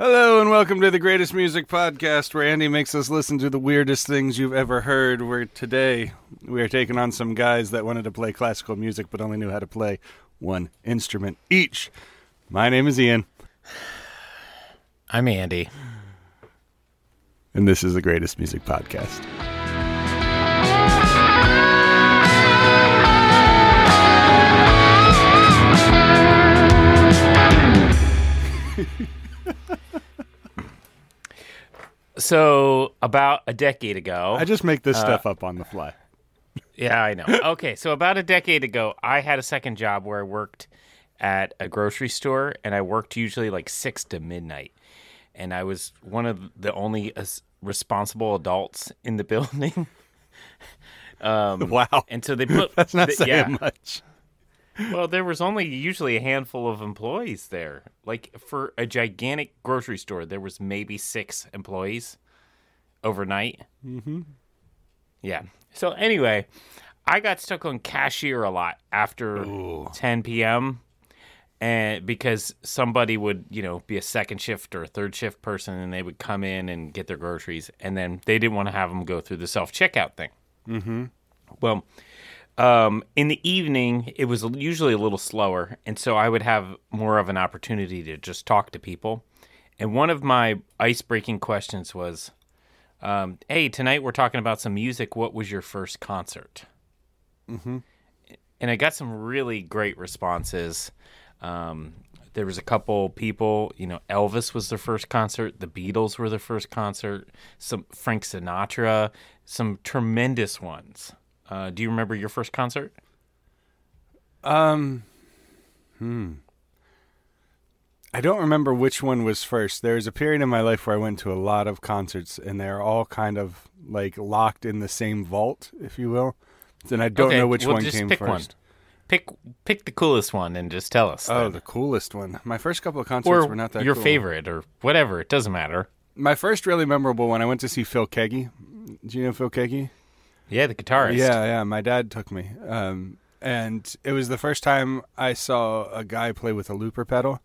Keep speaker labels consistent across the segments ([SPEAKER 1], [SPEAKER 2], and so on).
[SPEAKER 1] Hello and welcome to the greatest music podcast where Andy makes us listen to the weirdest things you've ever heard. Where today we are taking on some guys that wanted to play classical music but only knew how to play one instrument each. My name is Ian,
[SPEAKER 2] I'm Andy.
[SPEAKER 1] and this is the greatest music podcast.
[SPEAKER 2] So, about a decade ago,
[SPEAKER 1] I just make this stuff up on the fly.
[SPEAKER 2] yeah, I know. Okay, so about a decade ago, I had a second job where I worked at a grocery store, and I worked usually like six to midnight, and I was one of the only uh, responsible adults in the building.
[SPEAKER 1] wow,
[SPEAKER 2] And so they put
[SPEAKER 1] that's not
[SPEAKER 2] th-
[SPEAKER 1] saying
[SPEAKER 2] yeah.
[SPEAKER 1] much.
[SPEAKER 2] Well, there was only usually a handful of employees there. Like for a gigantic grocery store, there was maybe six employees overnight. Mm-hmm. Yeah. So anyway, I got stuck on cashier a lot after 10 p.m. And because somebody would, you know, be a second shift or a third shift person, and they would come in and get their groceries, and then they didn't want to have them go through the self checkout thing. Mm-hmm. Well, um, in the evening, it was usually a little slower, and so I would have more of an opportunity to just talk to people. And one of my ice-breaking questions was, um, "Hey, tonight we're talking about some music. What was your first concert?" Mm-hmm. And I got some really great responses. Um, there was a couple people, you know, Elvis was their first concert, the Beatles were their first concert, some Frank Sinatra, some tremendous ones. Uh, do you remember your first concert?
[SPEAKER 1] Um, hmm. I don't remember which one was first. There was a period in my life where I went to a lot of concerts, and they're all kind of like locked in the same vault, if you will. And I don't
[SPEAKER 2] Okay,
[SPEAKER 1] know which
[SPEAKER 2] well,
[SPEAKER 1] one
[SPEAKER 2] just
[SPEAKER 1] came
[SPEAKER 2] pick
[SPEAKER 1] first.
[SPEAKER 2] one. Pick pick the coolest one and just tell us.
[SPEAKER 1] Oh,
[SPEAKER 2] then.
[SPEAKER 1] the coolest one. My first couple of concerts
[SPEAKER 2] or
[SPEAKER 1] were not that
[SPEAKER 2] your
[SPEAKER 1] cool.
[SPEAKER 2] favorite or whatever. It doesn't matter.
[SPEAKER 1] My first really memorable one, I went to see Phil Keaggy. Do you know Phil Keaggy?
[SPEAKER 2] Yeah, the guitarist.
[SPEAKER 1] Yeah, yeah. My dad took me, um, and it was the first time I saw a guy play with a looper pedal.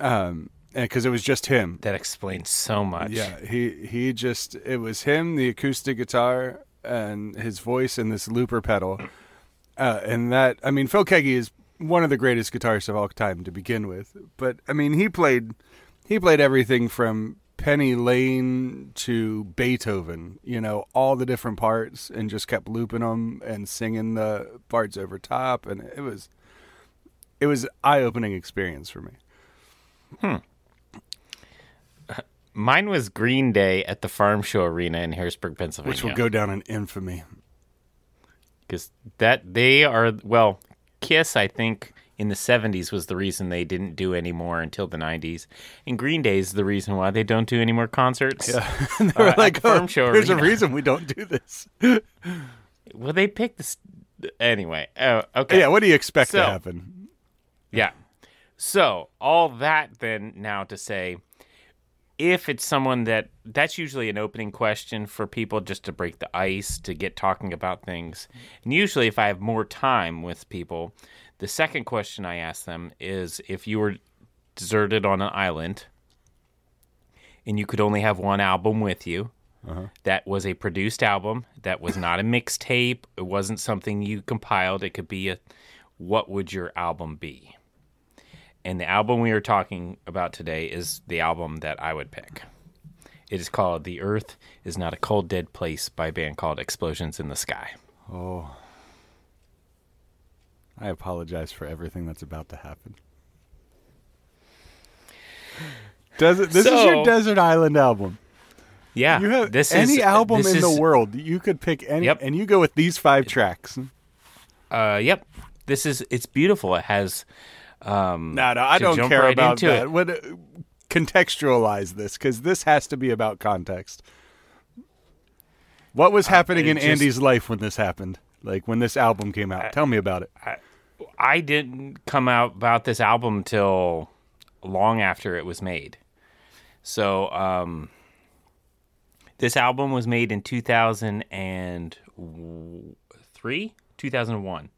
[SPEAKER 1] Um, because it was just him.
[SPEAKER 2] that explains so much.
[SPEAKER 1] Yeah, he he just it was him, the acoustic guitar, and his voice, and this looper pedal, uh, and that I mean, Phil Keaggy is one of the greatest guitarists of all time to begin with. But I mean, he played he played everything from Penny Lane to Beethoven, you know, all the different parts, and just kept looping them and singing the parts over top, and it was it was eye opening experience for me. Hmm.
[SPEAKER 2] Mine was Green Day at the Farm Show Arena in Harrisburg, Pennsylvania.
[SPEAKER 1] Which will go down in infamy.
[SPEAKER 2] because that they are well, Kiss. I think in the '70s was the reason they didn't do any more until the '90s, and Green Day is the reason why they don't do any more concerts.
[SPEAKER 1] they
[SPEAKER 2] Uh,
[SPEAKER 1] were
[SPEAKER 2] at
[SPEAKER 1] like, oh,
[SPEAKER 2] show
[SPEAKER 1] there's a reason we don't do this.
[SPEAKER 2] Well, they picked this anyway. Oh, okay.
[SPEAKER 1] yeah, what do you expect to happen?
[SPEAKER 2] Yeah. So all that then now to say, if it's someone that that's usually an opening question for people just to break the ice to get talking about things. And usually, if I have more time with people, the second question I ask them is if you were deserted on an island and you could only have one album with you. Uh-huh. That was a produced album. That was not a mixtape. It wasn't something you compiled. It could be a. What would your album be? And the album we are talking about today is the album that I would pick. It is called The Earth is Not a Cold Dead Place by a band called Explosions in the Sky.
[SPEAKER 1] Oh. I apologize for everything that's about to happen. Desert, this is your Desert Island album.
[SPEAKER 2] Yeah.
[SPEAKER 1] You have
[SPEAKER 2] this
[SPEAKER 1] any
[SPEAKER 2] is,
[SPEAKER 1] album
[SPEAKER 2] this
[SPEAKER 1] in
[SPEAKER 2] is,
[SPEAKER 1] the world. You could pick any,
[SPEAKER 2] Yep.
[SPEAKER 1] and you go with these five tracks.
[SPEAKER 2] Uh, yep. This is it's beautiful. It has um
[SPEAKER 1] No, no, I don't care
[SPEAKER 2] right
[SPEAKER 1] about that.
[SPEAKER 2] it.
[SPEAKER 1] What, uh, contextualize this because this has to be about context. What was happening
[SPEAKER 2] Uh,
[SPEAKER 1] in
[SPEAKER 2] just-
[SPEAKER 1] Andy's life when this happened? Like when this album came out? Tell me about it.
[SPEAKER 2] I didn't come out about this album till long after it was made. So, um, this album was made in 2003, 2001.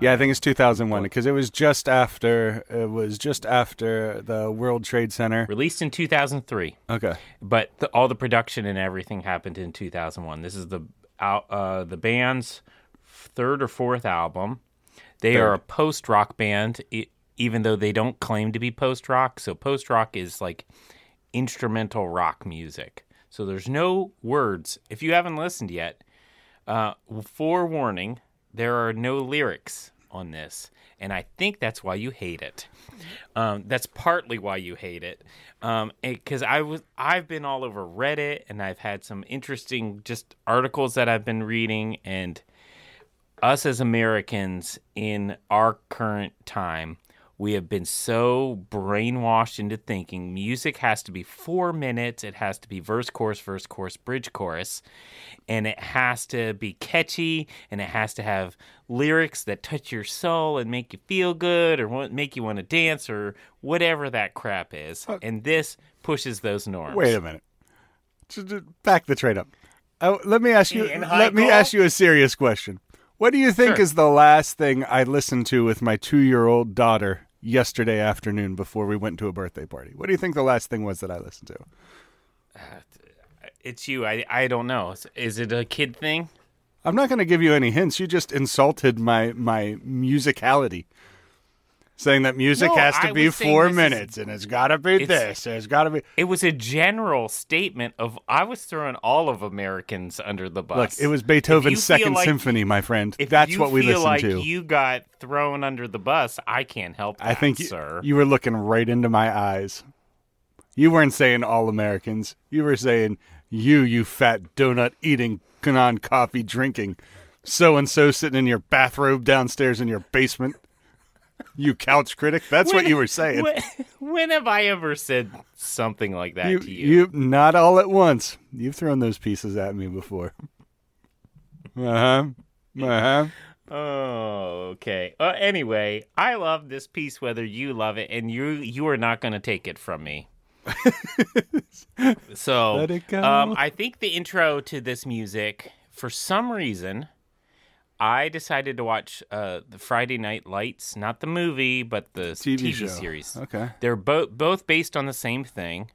[SPEAKER 1] Yeah, I think it's 2001 because it was just after it was just after the World Trade Center.
[SPEAKER 2] Released in 2003,
[SPEAKER 1] Okay.
[SPEAKER 2] but the, all the production and everything happened in 2001. This is the out uh, the band's third or fourth album. They are a post rock band, even though they don't claim to be post rock. So post rock is like instrumental rock music. So there's no words. If you haven't listened yet, uh, forewarning, there are no lyrics on this. And I think that's why you hate it. Um, that's partly why you hate it. Um, because I was, I've been all over Reddit and I've had some interesting just articles that I've been reading and us as Americans in our current time, we have been so brainwashed into thinking music has to be four minutes, it has to be verse, chorus, verse, chorus, bridge, chorus, and it has to be catchy, and it has to have lyrics that touch your soul and make you feel good or make you want to dance or whatever that crap is. And this pushes those norms.
[SPEAKER 1] Wait a minute. Just- just Back the train up. Oh, let me ask you. Let me ask you a serious question. What do you think
[SPEAKER 2] Sure.
[SPEAKER 1] is the last thing I listened to with my two-year-old daughter yesterday afternoon before we went to a birthday party? What do you think the last thing was that I listened to?
[SPEAKER 2] It's you. I, I don't know. Is- Is it a kid thing?
[SPEAKER 1] I'm not going to give you any hints. You just insulted my my musicality, saying that music
[SPEAKER 2] No,
[SPEAKER 1] has to
[SPEAKER 2] I
[SPEAKER 1] be four
[SPEAKER 2] this is-
[SPEAKER 1] minutes and it's got to be
[SPEAKER 2] It's-
[SPEAKER 1] this. It's got to be.
[SPEAKER 2] It was a general statement of I was throwing all of Americans under the bus.
[SPEAKER 1] Look, it was Beethoven's Second
[SPEAKER 2] like-
[SPEAKER 1] Symphony, my friend.
[SPEAKER 2] If
[SPEAKER 1] That's what we
[SPEAKER 2] feel
[SPEAKER 1] listened
[SPEAKER 2] like
[SPEAKER 1] to.
[SPEAKER 2] You got thrown under the bus. I can't help that,
[SPEAKER 1] I think you,
[SPEAKER 2] sir.
[SPEAKER 1] you were looking right into my eyes. You weren't saying all Americans. You were saying you, you fat donut eating, non coffee drinking, so and so sitting in your bathrobe downstairs in your basement. You couch critic. That's what you were saying.
[SPEAKER 2] When, when have I ever said something like that
[SPEAKER 1] you,
[SPEAKER 2] to you?
[SPEAKER 1] you not all at once. You've thrown those pieces at me before. Uh huh. Uh huh.
[SPEAKER 2] Oh, okay. Uh, anyway, I love this piece whether you love it, and you you are not going to take it from me. so,
[SPEAKER 1] Let it go.
[SPEAKER 2] Um, I think the intro to this music, for some reason, I decided to watch uh, the Friday Night Lights, not the movie, but the
[SPEAKER 1] TV,
[SPEAKER 2] TV, series.
[SPEAKER 1] Okay.
[SPEAKER 2] They're both both based on the same thing.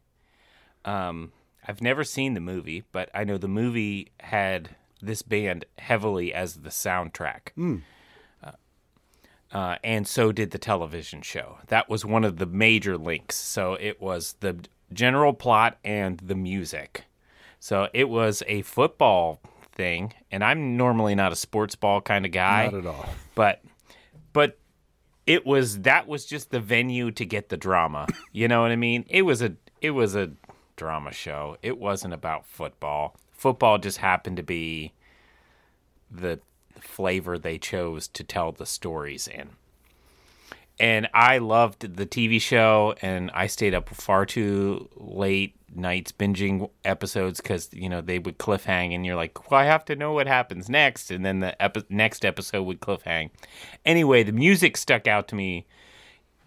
[SPEAKER 2] Um, I've never seen the movie, but I know the movie had this band heavily as the soundtrack. Uh, uh, and so did the television show. That was one of the major links. So it was the general plot and the music. So it was a football thing, and I'm normally not a sports ball kind of guy
[SPEAKER 1] Not at all.
[SPEAKER 2] but but it was that was just the venue to get the drama you know what i mean? It was a it was a drama show. It wasn't about football. Football just happened to be the flavor they chose to tell the stories in and i loved the tv show and i stayed up far too late nights binging episodes because you know they would cliffhang and you're like well i have to know what happens next and then the epi- next episode would cliffhang. Anyway the music stuck out to me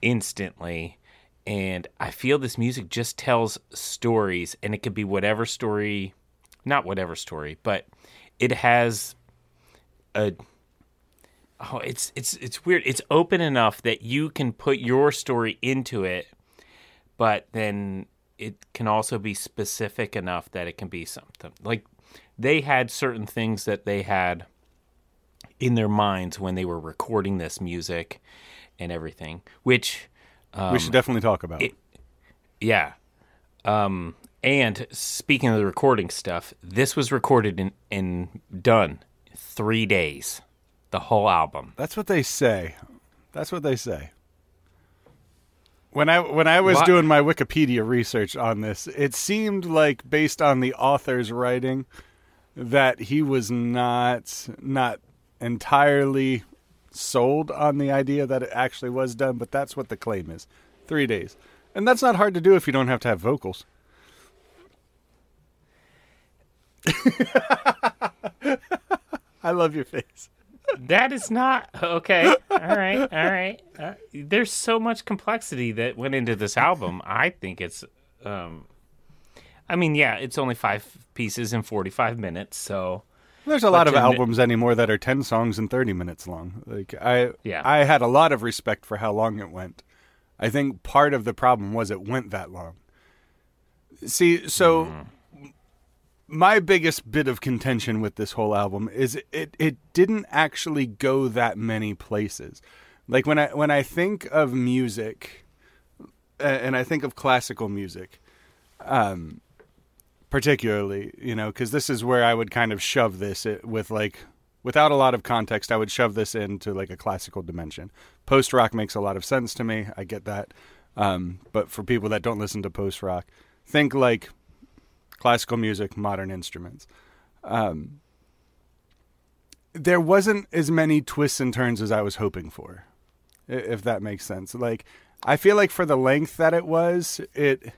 [SPEAKER 2] instantly and i feel this music just tells stories and it could be whatever story not whatever story but it has a oh it's it's it's weird. It's open enough that you can put your story into it but then it can also be specific enough that it can be something. Like they had certain things that they had in their minds when they were recording this music and everything which
[SPEAKER 1] we should definitely talk about it.
[SPEAKER 2] yeah. Um and speaking of the recording stuff this was recorded in in done three days the whole album
[SPEAKER 1] That's what they say. That's what they say. When I when I was
[SPEAKER 2] What?
[SPEAKER 1] doing my Wikipedia research on this, it seemed like based on the author's writing that he was not not entirely sold on the idea that it actually was done, but that's what the claim is. 3 days. And that's not hard to do if you don't have to have vocals. I love your face.
[SPEAKER 2] That is not okay. All right, all right. Uh, there's so much complexity that went into this album. I think it's, um, I mean, yeah, it's only five pieces in 45 minutes, so
[SPEAKER 1] There's a lot of albums anymore that are 10 songs and 30 minutes long. Like I
[SPEAKER 2] Yeah.
[SPEAKER 1] I had a lot of respect for how long it went. I think part of the problem was it went that long. See, so
[SPEAKER 2] Mm-hmm.
[SPEAKER 1] My biggest bit of contention with this whole album is it it didn't actually go that many places. Like when I when I think of music and I think of classical music, um, particularly, you know, because this is where I would kind of shove this with like, without a lot of context, I would shove this into like a classical dimension. Post rock makes a lot of sense to me. I get that. Um, but for people that don't listen to post rock, think like classical music, modern instruments. Um, there wasn't as many twists and turns as I was hoping for, if that makes sense. Like, I feel like for the length that it was, it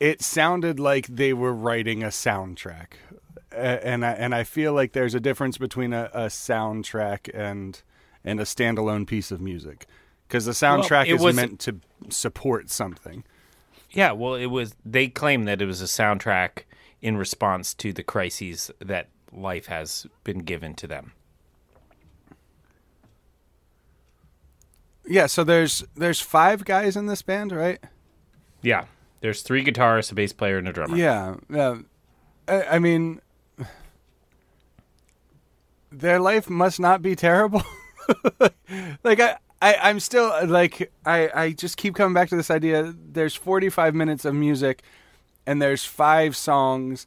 [SPEAKER 1] it sounded like they were writing a soundtrack, and I, and I feel like there's a difference between a, a soundtrack and and a standalone piece of music, because the soundtrack
[SPEAKER 2] it
[SPEAKER 1] is meant to support something.
[SPEAKER 2] Yeah, well, it was. They claim that it was a soundtrack in response to the crises that life has been given to them.
[SPEAKER 1] Yeah, so there's there's five guys in this band, right?
[SPEAKER 2] Yeah, there's three guitarists, a bass player, and a drummer.
[SPEAKER 1] Yeah, yeah. I, I mean, their life must not be terrible. like I, I, I'm still like I, I just keep coming back to this idea. There's 45 minutes of music, and there's five songs,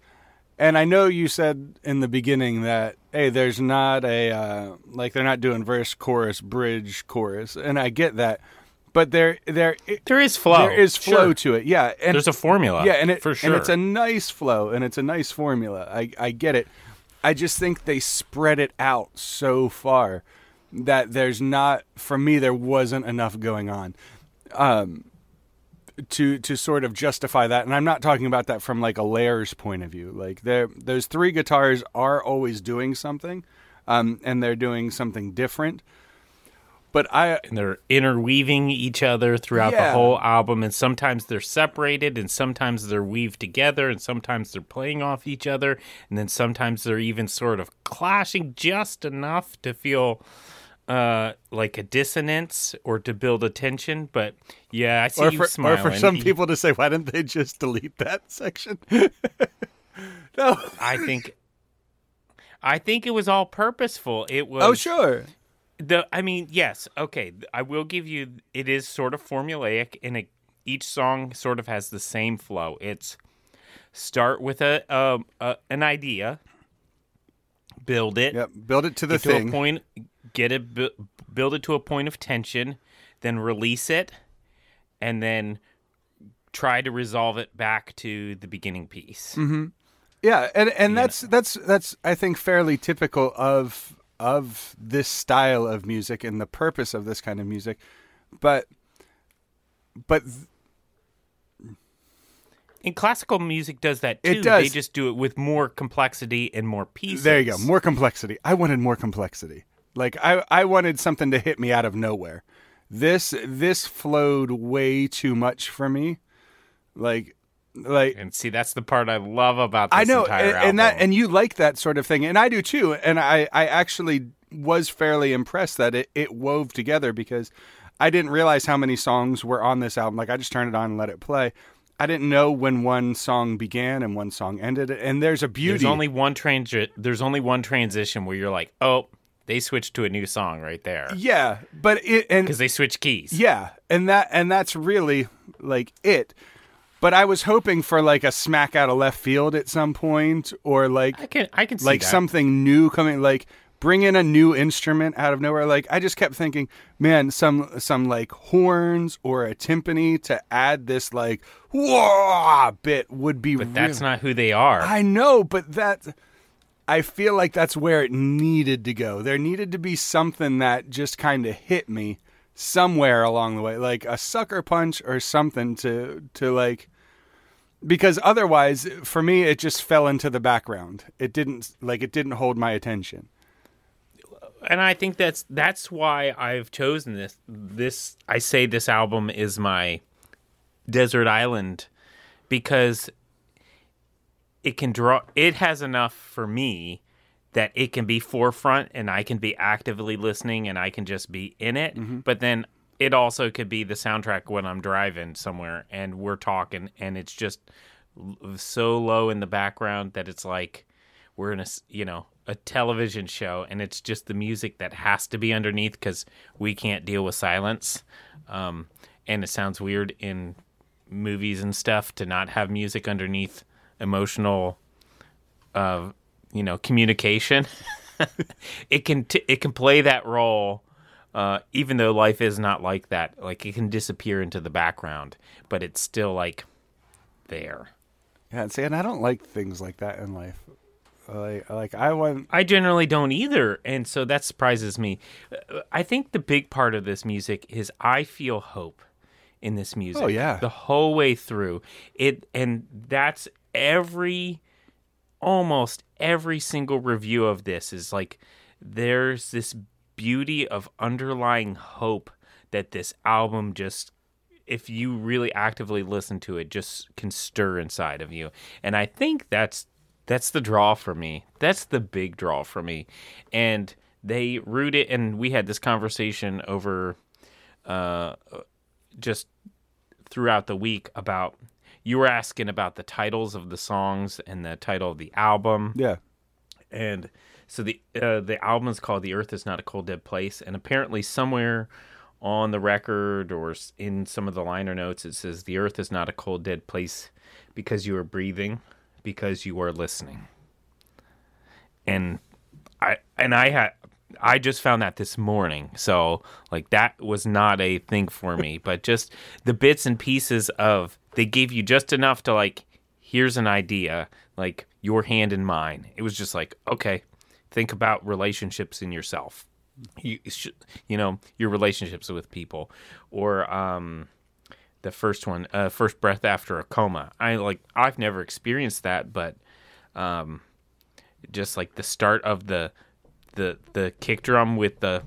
[SPEAKER 1] and I know you said in the beginning that hey, there's not a uh, like they're not doing verse, chorus, bridge, chorus, and I get that, but there, there,
[SPEAKER 2] There is flow.
[SPEAKER 1] there is flow
[SPEAKER 2] Sure.
[SPEAKER 1] to it. Yeah, and
[SPEAKER 2] There's a formula.
[SPEAKER 1] yeah, and it
[SPEAKER 2] for sure.
[SPEAKER 1] and it's a nice flow and it's a nice formula. I I get it. I just think they spread it out so far that there's not for me there wasn't enough going on. Um to to sort of justify that and I'm not talking about that from like a layers point of view. Like there those three guitars are always doing something um and they're doing something different. But I
[SPEAKER 2] and they're interweaving each other throughout
[SPEAKER 1] Yeah.
[SPEAKER 2] the whole album and sometimes they're separated and sometimes they're weaved together and sometimes they're playing off each other and then sometimes they're even sort of clashing just enough to feel uh, like a dissonance or to build a tension but yeah i see
[SPEAKER 1] or
[SPEAKER 2] you
[SPEAKER 1] for, or for some people to say, why didn't they just delete that section? no.
[SPEAKER 2] i think i think it was all purposeful it was
[SPEAKER 1] Oh, sure.
[SPEAKER 2] the i mean yes okay i will give you it is sort of formulaic and it, each song sort of has the same flow it's start with a, um a an idea build it
[SPEAKER 1] Yep. Build it to the
[SPEAKER 2] get to a point get it bu- build it to a point of tension then release it and then try to resolve it back to the beginning piece mm-hmm.
[SPEAKER 1] Yeah, and and that's that's that's I think fairly typical of of this style of music and the purpose of this kind of music. But but
[SPEAKER 2] and classical music does that too
[SPEAKER 1] It does.
[SPEAKER 2] they just do it with more complexity and more pieces
[SPEAKER 1] there you go. More complexity. I wanted more complexity. Like I I wanted something to hit me out of nowhere. This this flowed way too much for me. Like like
[SPEAKER 2] And see, that's the part I love about this
[SPEAKER 1] I know,
[SPEAKER 2] entire
[SPEAKER 1] and, and that, and you like that sort of thing, and I do too. And I, I actually was fairly impressed that it, it wove together because I didn't realize how many songs were on this album. Like I just turned it on and let it play. I didn't know when one song began and one song ended, and there's a beauty.
[SPEAKER 2] there's only one transi- There's only one transition where you're like, oh, they switched to a new song right there
[SPEAKER 1] yeah, but it and
[SPEAKER 2] because they switched keys.
[SPEAKER 1] Yeah, and that and that's really like it. But I was hoping for like a smack out of left field at some point, or like
[SPEAKER 2] I can I can see
[SPEAKER 1] like
[SPEAKER 2] that.
[SPEAKER 1] something new coming like bring in a new instrument out of nowhere like i just kept thinking man some some like horns or a timpani to add this like whoa bit would be
[SPEAKER 2] but that's not who they are.
[SPEAKER 1] i know but that i feel like that's where it needed to go there needed to be something that just kind of hit me somewhere along the way like a sucker punch or something to to like because otherwise for me it just fell into the background it didn't like it didn't hold my attention
[SPEAKER 2] and I think that's that's why I've chosen this. This I say this album is my desert island because it can draw. It has enough for me that it can be forefront and I can be actively listening and I can just be in it. But then it also could be the soundtrack when I'm driving somewhere and we're talking and it's just so low in the background that it's like we're in a you know a television show and it's just the music that has to be underneath because we can't deal with silence um, and it sounds weird in movies and stuff to not have music underneath emotional uh, you know communication it can t- it can play that role uh, even though life is not like that like it can disappear into the background but it's still like there
[SPEAKER 1] Yeah, and see, and I don't like things like that in life. Like, like I want.
[SPEAKER 2] I generally don't either, and so that surprises me. Uh, I think the big part of this music is I feel hope in this music.
[SPEAKER 1] Oh, yeah.
[SPEAKER 2] the whole way through it, and that's every, almost every single review of this is like there's this beauty of underlying hope that this album just if you really actively listen to it just can stir inside of you. And i think that's that's the draw for me. That's the big draw for me. And they root it and we had this conversation over uh just throughout the week about you were asking about the titles of the songs and the title of the album.
[SPEAKER 1] Yeah,
[SPEAKER 2] and so the uh, the album is called "The Earth Is Not a Cold Dead Place," and apparently somewhere on the record or in some of the liner notes it says, "The Earth is not a cold dead place because you are breathing, because you are listening." And I and I had I just found that this morning, so like that was not a thing for me, but just the bits and pieces of they gave you just enough to like here's an idea like your hand in mine. It was just like okay think about relationships in yourself. You you know your relationships with people. Or um the first one uh first breath after a coma. I like i've never experienced that but um just like the start of the the the kick drum with the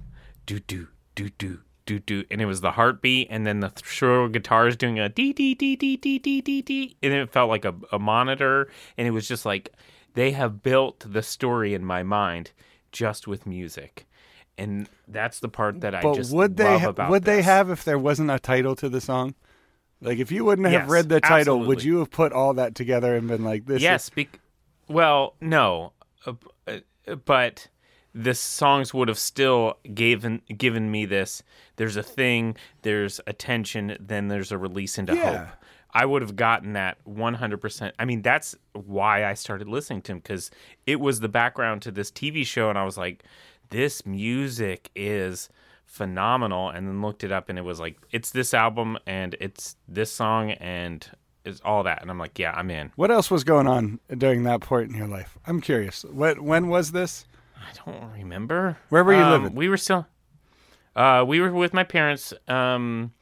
[SPEAKER 2] do do do do do do and it was the heartbeat and then the th- shrill guitars doing a dee dee dee dee dee dee dee dee and it felt like a, a monitor and it was just like they have built the story in my mind just with music and that's the part that I
[SPEAKER 1] but
[SPEAKER 2] just
[SPEAKER 1] would they
[SPEAKER 2] love
[SPEAKER 1] ha-
[SPEAKER 2] about
[SPEAKER 1] would they have if there wasn't a title to the song? Like if you wouldn't have
[SPEAKER 2] Yes,
[SPEAKER 1] read the title, would you have put all that together and been like, "This"?
[SPEAKER 2] Yes, bec- well, no, uh, uh, but the songs would have still given given me this. There's a thing, there's a tension, then there's a release into
[SPEAKER 1] Yeah.
[SPEAKER 2] hope. I would have gotten that 100%. I mean, that's why I started listening to him because it was the background to this TV show, and I was like, this music is phenomenal. And then looked it up, and it was like, it's this album, and it's this song, and it's all that. And I'm like, yeah, I'm in.
[SPEAKER 1] What else was going on during that point in your life? I'm curious. What when was this?
[SPEAKER 2] I don't remember.
[SPEAKER 1] Where were you
[SPEAKER 2] Um,
[SPEAKER 1] living?
[SPEAKER 2] We were still. Uh, we were with my parents um,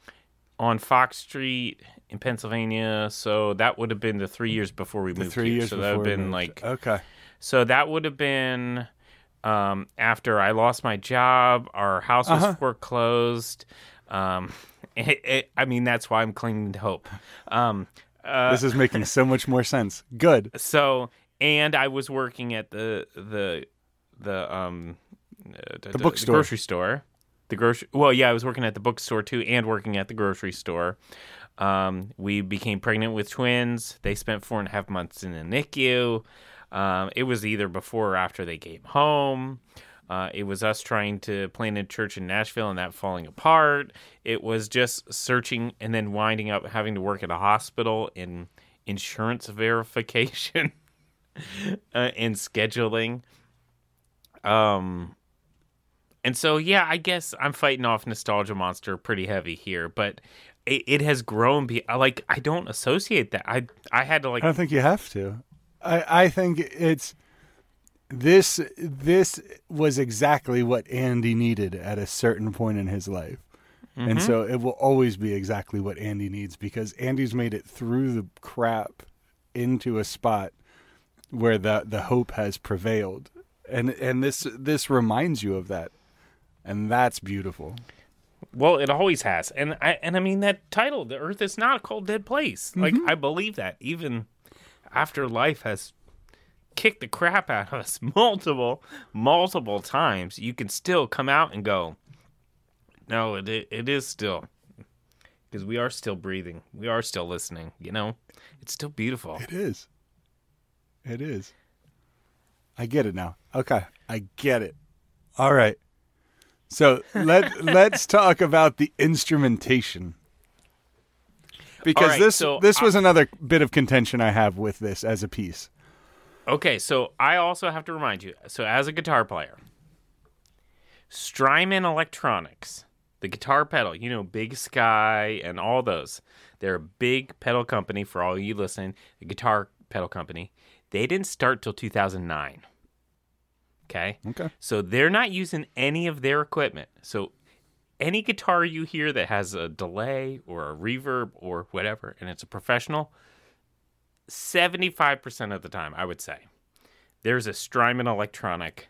[SPEAKER 2] on Fox Street in Pennsylvania. So that would have been the three years before we
[SPEAKER 1] The
[SPEAKER 2] moved
[SPEAKER 1] three
[SPEAKER 2] here.
[SPEAKER 1] years
[SPEAKER 2] so that would have been like.
[SPEAKER 1] okay.
[SPEAKER 2] So that would have been um, after I lost my job. Our house was
[SPEAKER 1] Uh-huh.
[SPEAKER 2] foreclosed. Um, it, it, I mean, that's why I'm clinging to hope. Um, uh,
[SPEAKER 1] This is making so much more sense. Good.
[SPEAKER 2] so and I was working at the the the um uh, the,
[SPEAKER 1] bookstore.
[SPEAKER 2] grocery store. The grocery well, yeah, I was working at the bookstore too and working at the grocery store. Um, we became pregnant with twins. They spent four and a half months in the NICU. Um, it was either before or after they came home. Uh, it was us trying to plant a church in Nashville and that falling apart. It was just searching and then winding up having to work at a hospital in insurance verification uh, and scheduling. Um, and so yeah, I guess I'm fighting off nostalgia monster pretty heavy here, but it, it has grown. Be like I don't associate that. I I had to like
[SPEAKER 1] I don't think you have to. I I think it's this this was exactly what Andy needed at a certain point in his life. And so it will always be exactly what Andy needs because Andy's made it through the crap into a spot where the the hope has prevailed. And and this this reminds you of that. And that's beautiful.
[SPEAKER 2] Well, it always has, and I and I mean that title, "The Earth is not a cold dead place." Like mm-hmm. I believe that even after life has kicked the crap out of us multiple, multiple times, you can still come out and go, no, it it is still because we are still breathing, we are still listening. You know, it's still beautiful.
[SPEAKER 1] It is. It is. I get it now. Okay, I get it. All right. So let let's talk about the instrumentation because
[SPEAKER 2] right,
[SPEAKER 1] this
[SPEAKER 2] so
[SPEAKER 1] this was
[SPEAKER 2] I-
[SPEAKER 1] another bit of contention I have with this as a piece.
[SPEAKER 2] Okay, so I also have to remind you. So as a guitar player, Strymon Electronics, the guitar pedal, you know, Big Sky and all those, they're a big pedal company for all you listening. A guitar pedal company. They didn't start till 2009. Okay.
[SPEAKER 1] Okay.
[SPEAKER 2] So they're not using any of their equipment. So any guitar you hear that has a delay or a reverb or whatever, and it's a professional, 75% of the time, I would say, there's a Strymon electronic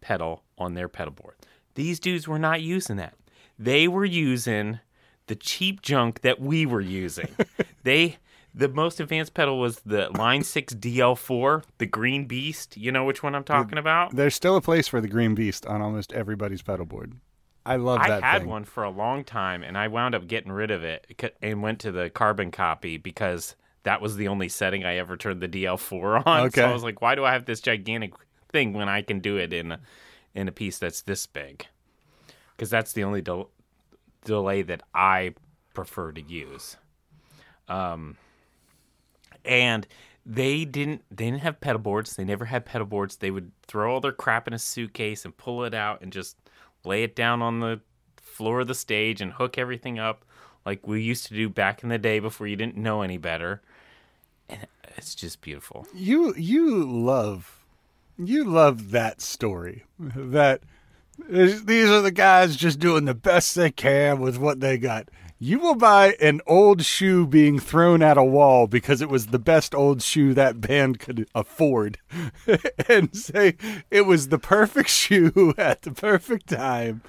[SPEAKER 2] pedal on their pedal board. These dudes were not using that. They were using the cheap junk that we were using. they the most advanced pedal was the Line 6 DL4, the Green Beast. You know which one I'm talking about?
[SPEAKER 1] There's still a place for the Green Beast on almost everybody's pedal board. I love
[SPEAKER 2] I
[SPEAKER 1] that I
[SPEAKER 2] had
[SPEAKER 1] thing.
[SPEAKER 2] one for a long time, and I wound up getting rid of it and went to the carbon copy because that was the only setting I ever turned the DL4 on.
[SPEAKER 1] Okay.
[SPEAKER 2] So I was like, why do I have this gigantic thing when I can do it in a, in a piece that's this big? Because that's the only del- delay that I prefer to use. Um, and they didn't they didn't have pedal boards. They never had pedal boards. They would throw all their crap in a suitcase and pull it out and just lay it down on the floor of the stage and hook everything up like we used to do back in the day before you didn't know any better. And it's just beautiful.
[SPEAKER 1] You you love you love that story. That these are the guys just doing the best they can with what they got. You will buy an old shoe being thrown at a wall because it was the best old shoe that band could afford and say it was the perfect shoe at the perfect time.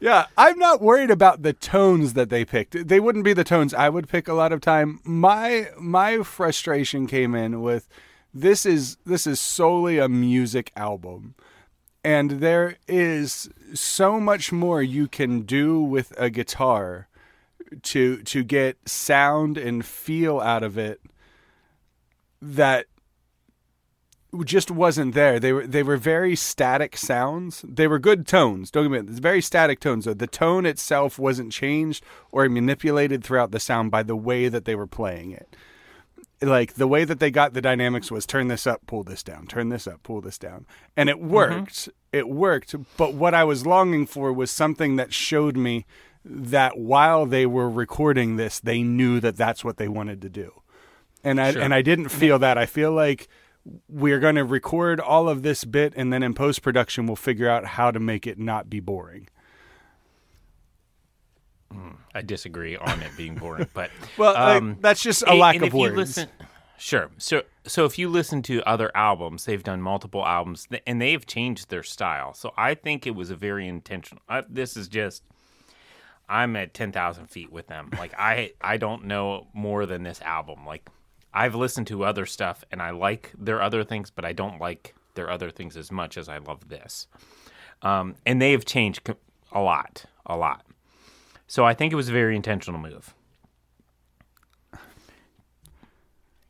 [SPEAKER 1] Yeah, I'm not worried about the tones that they picked. They wouldn't be the tones I would pick a lot of time. My my frustration came in with this is this is solely a music album. And there is so much more you can do with a guitar to to get sound and feel out of it that just wasn't there. They were they were very static sounds. They were good tones. Don't get me. It's very static tones. The tone itself wasn't changed or manipulated throughout the sound by the way that they were playing it. Like the way that they got the dynamics was turn this up, pull this down, turn this up, pull this down, and it mm-hmm. worked. It worked. But what I was longing for was something that showed me that while they were recording this, they knew that that's what they wanted to do and I
[SPEAKER 2] Sure.
[SPEAKER 1] and I didn't feel that. I feel like we're going to record all of this bit, and then in post production, we'll figure out how to make it not be boring.
[SPEAKER 2] I disagree on it being boring, but
[SPEAKER 1] Well, like,
[SPEAKER 2] um,
[SPEAKER 1] that's just a lack
[SPEAKER 2] and
[SPEAKER 1] of
[SPEAKER 2] if you
[SPEAKER 1] words.
[SPEAKER 2] listen- sure. So so if you listen to other albums, they've done multiple albums and they've changed their style. So I think it was a very intentional. I, this is just I'm at ten thousand feet with them. Like I I don't know more than this album. Like I've listened to other stuff and I like their other things, but I don't like their other things as much as I love this. Um, and they have changed a lot, a lot. So I think it was a very intentional move.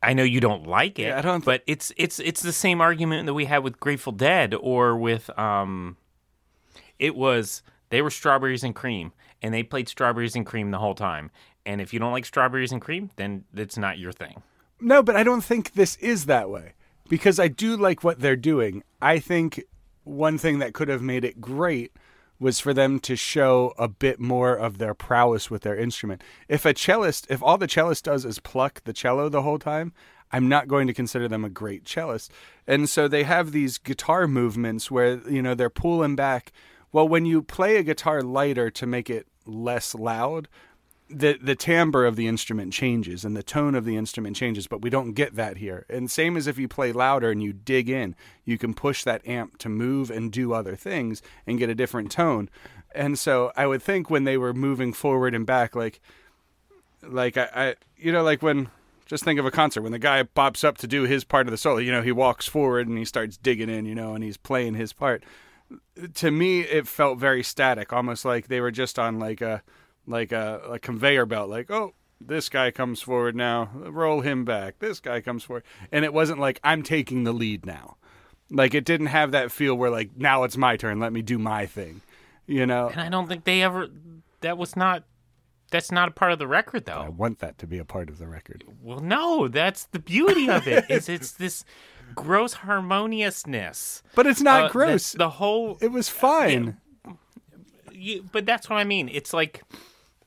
[SPEAKER 2] I know you don't like it,
[SPEAKER 1] Yeah, I don't-
[SPEAKER 2] but it's it's it's the same argument that we had with Grateful Dead or with um it was they were strawberries and cream and they played strawberries and cream the whole time. And if you don't like strawberries and cream, then it's not your thing.
[SPEAKER 1] No, but I don't think this is that way because I do like what they're doing. I think one thing that could have made it great was for them to show a bit more of their prowess with their instrument. If a cellist, if all the cellist does is pluck the cello the whole time, I'm not going to consider them a great cellist. And so they have these guitar movements where, you know, they're pulling back. Well, when you play a guitar lighter to make it less loud, the the timbre of the instrument changes and the tone of the instrument changes, but we don't get that here. And same as if you play louder and you dig in, you can push that amp to move and do other things and get a different tone. And so I would think when they were moving forward and back, like like I, I you know, like when just think of a concert when the guy pops up to do his part of the solo. You know, he walks forward and he starts digging in. You know, and he's playing his part. To me, it felt very static, almost like they were just on like a like a, a conveyor belt. Like, oh, this guy comes forward now, roll him back. This guy comes forward, and it wasn't like I'm taking the lead now. Like it didn't have that feel where like now it's my turn. Let me do my thing. You know,
[SPEAKER 2] And I don't think they ever. That was not. That's not a part of the record, though.
[SPEAKER 1] I want that to be a part of the record.
[SPEAKER 2] Well, no, that's the beauty of it. is it's this gross harmoniousness.
[SPEAKER 1] But it's not
[SPEAKER 2] Uh,
[SPEAKER 1] gross.
[SPEAKER 2] The, whole.
[SPEAKER 1] it was fine.
[SPEAKER 2] You, but that's what I mean. It's like.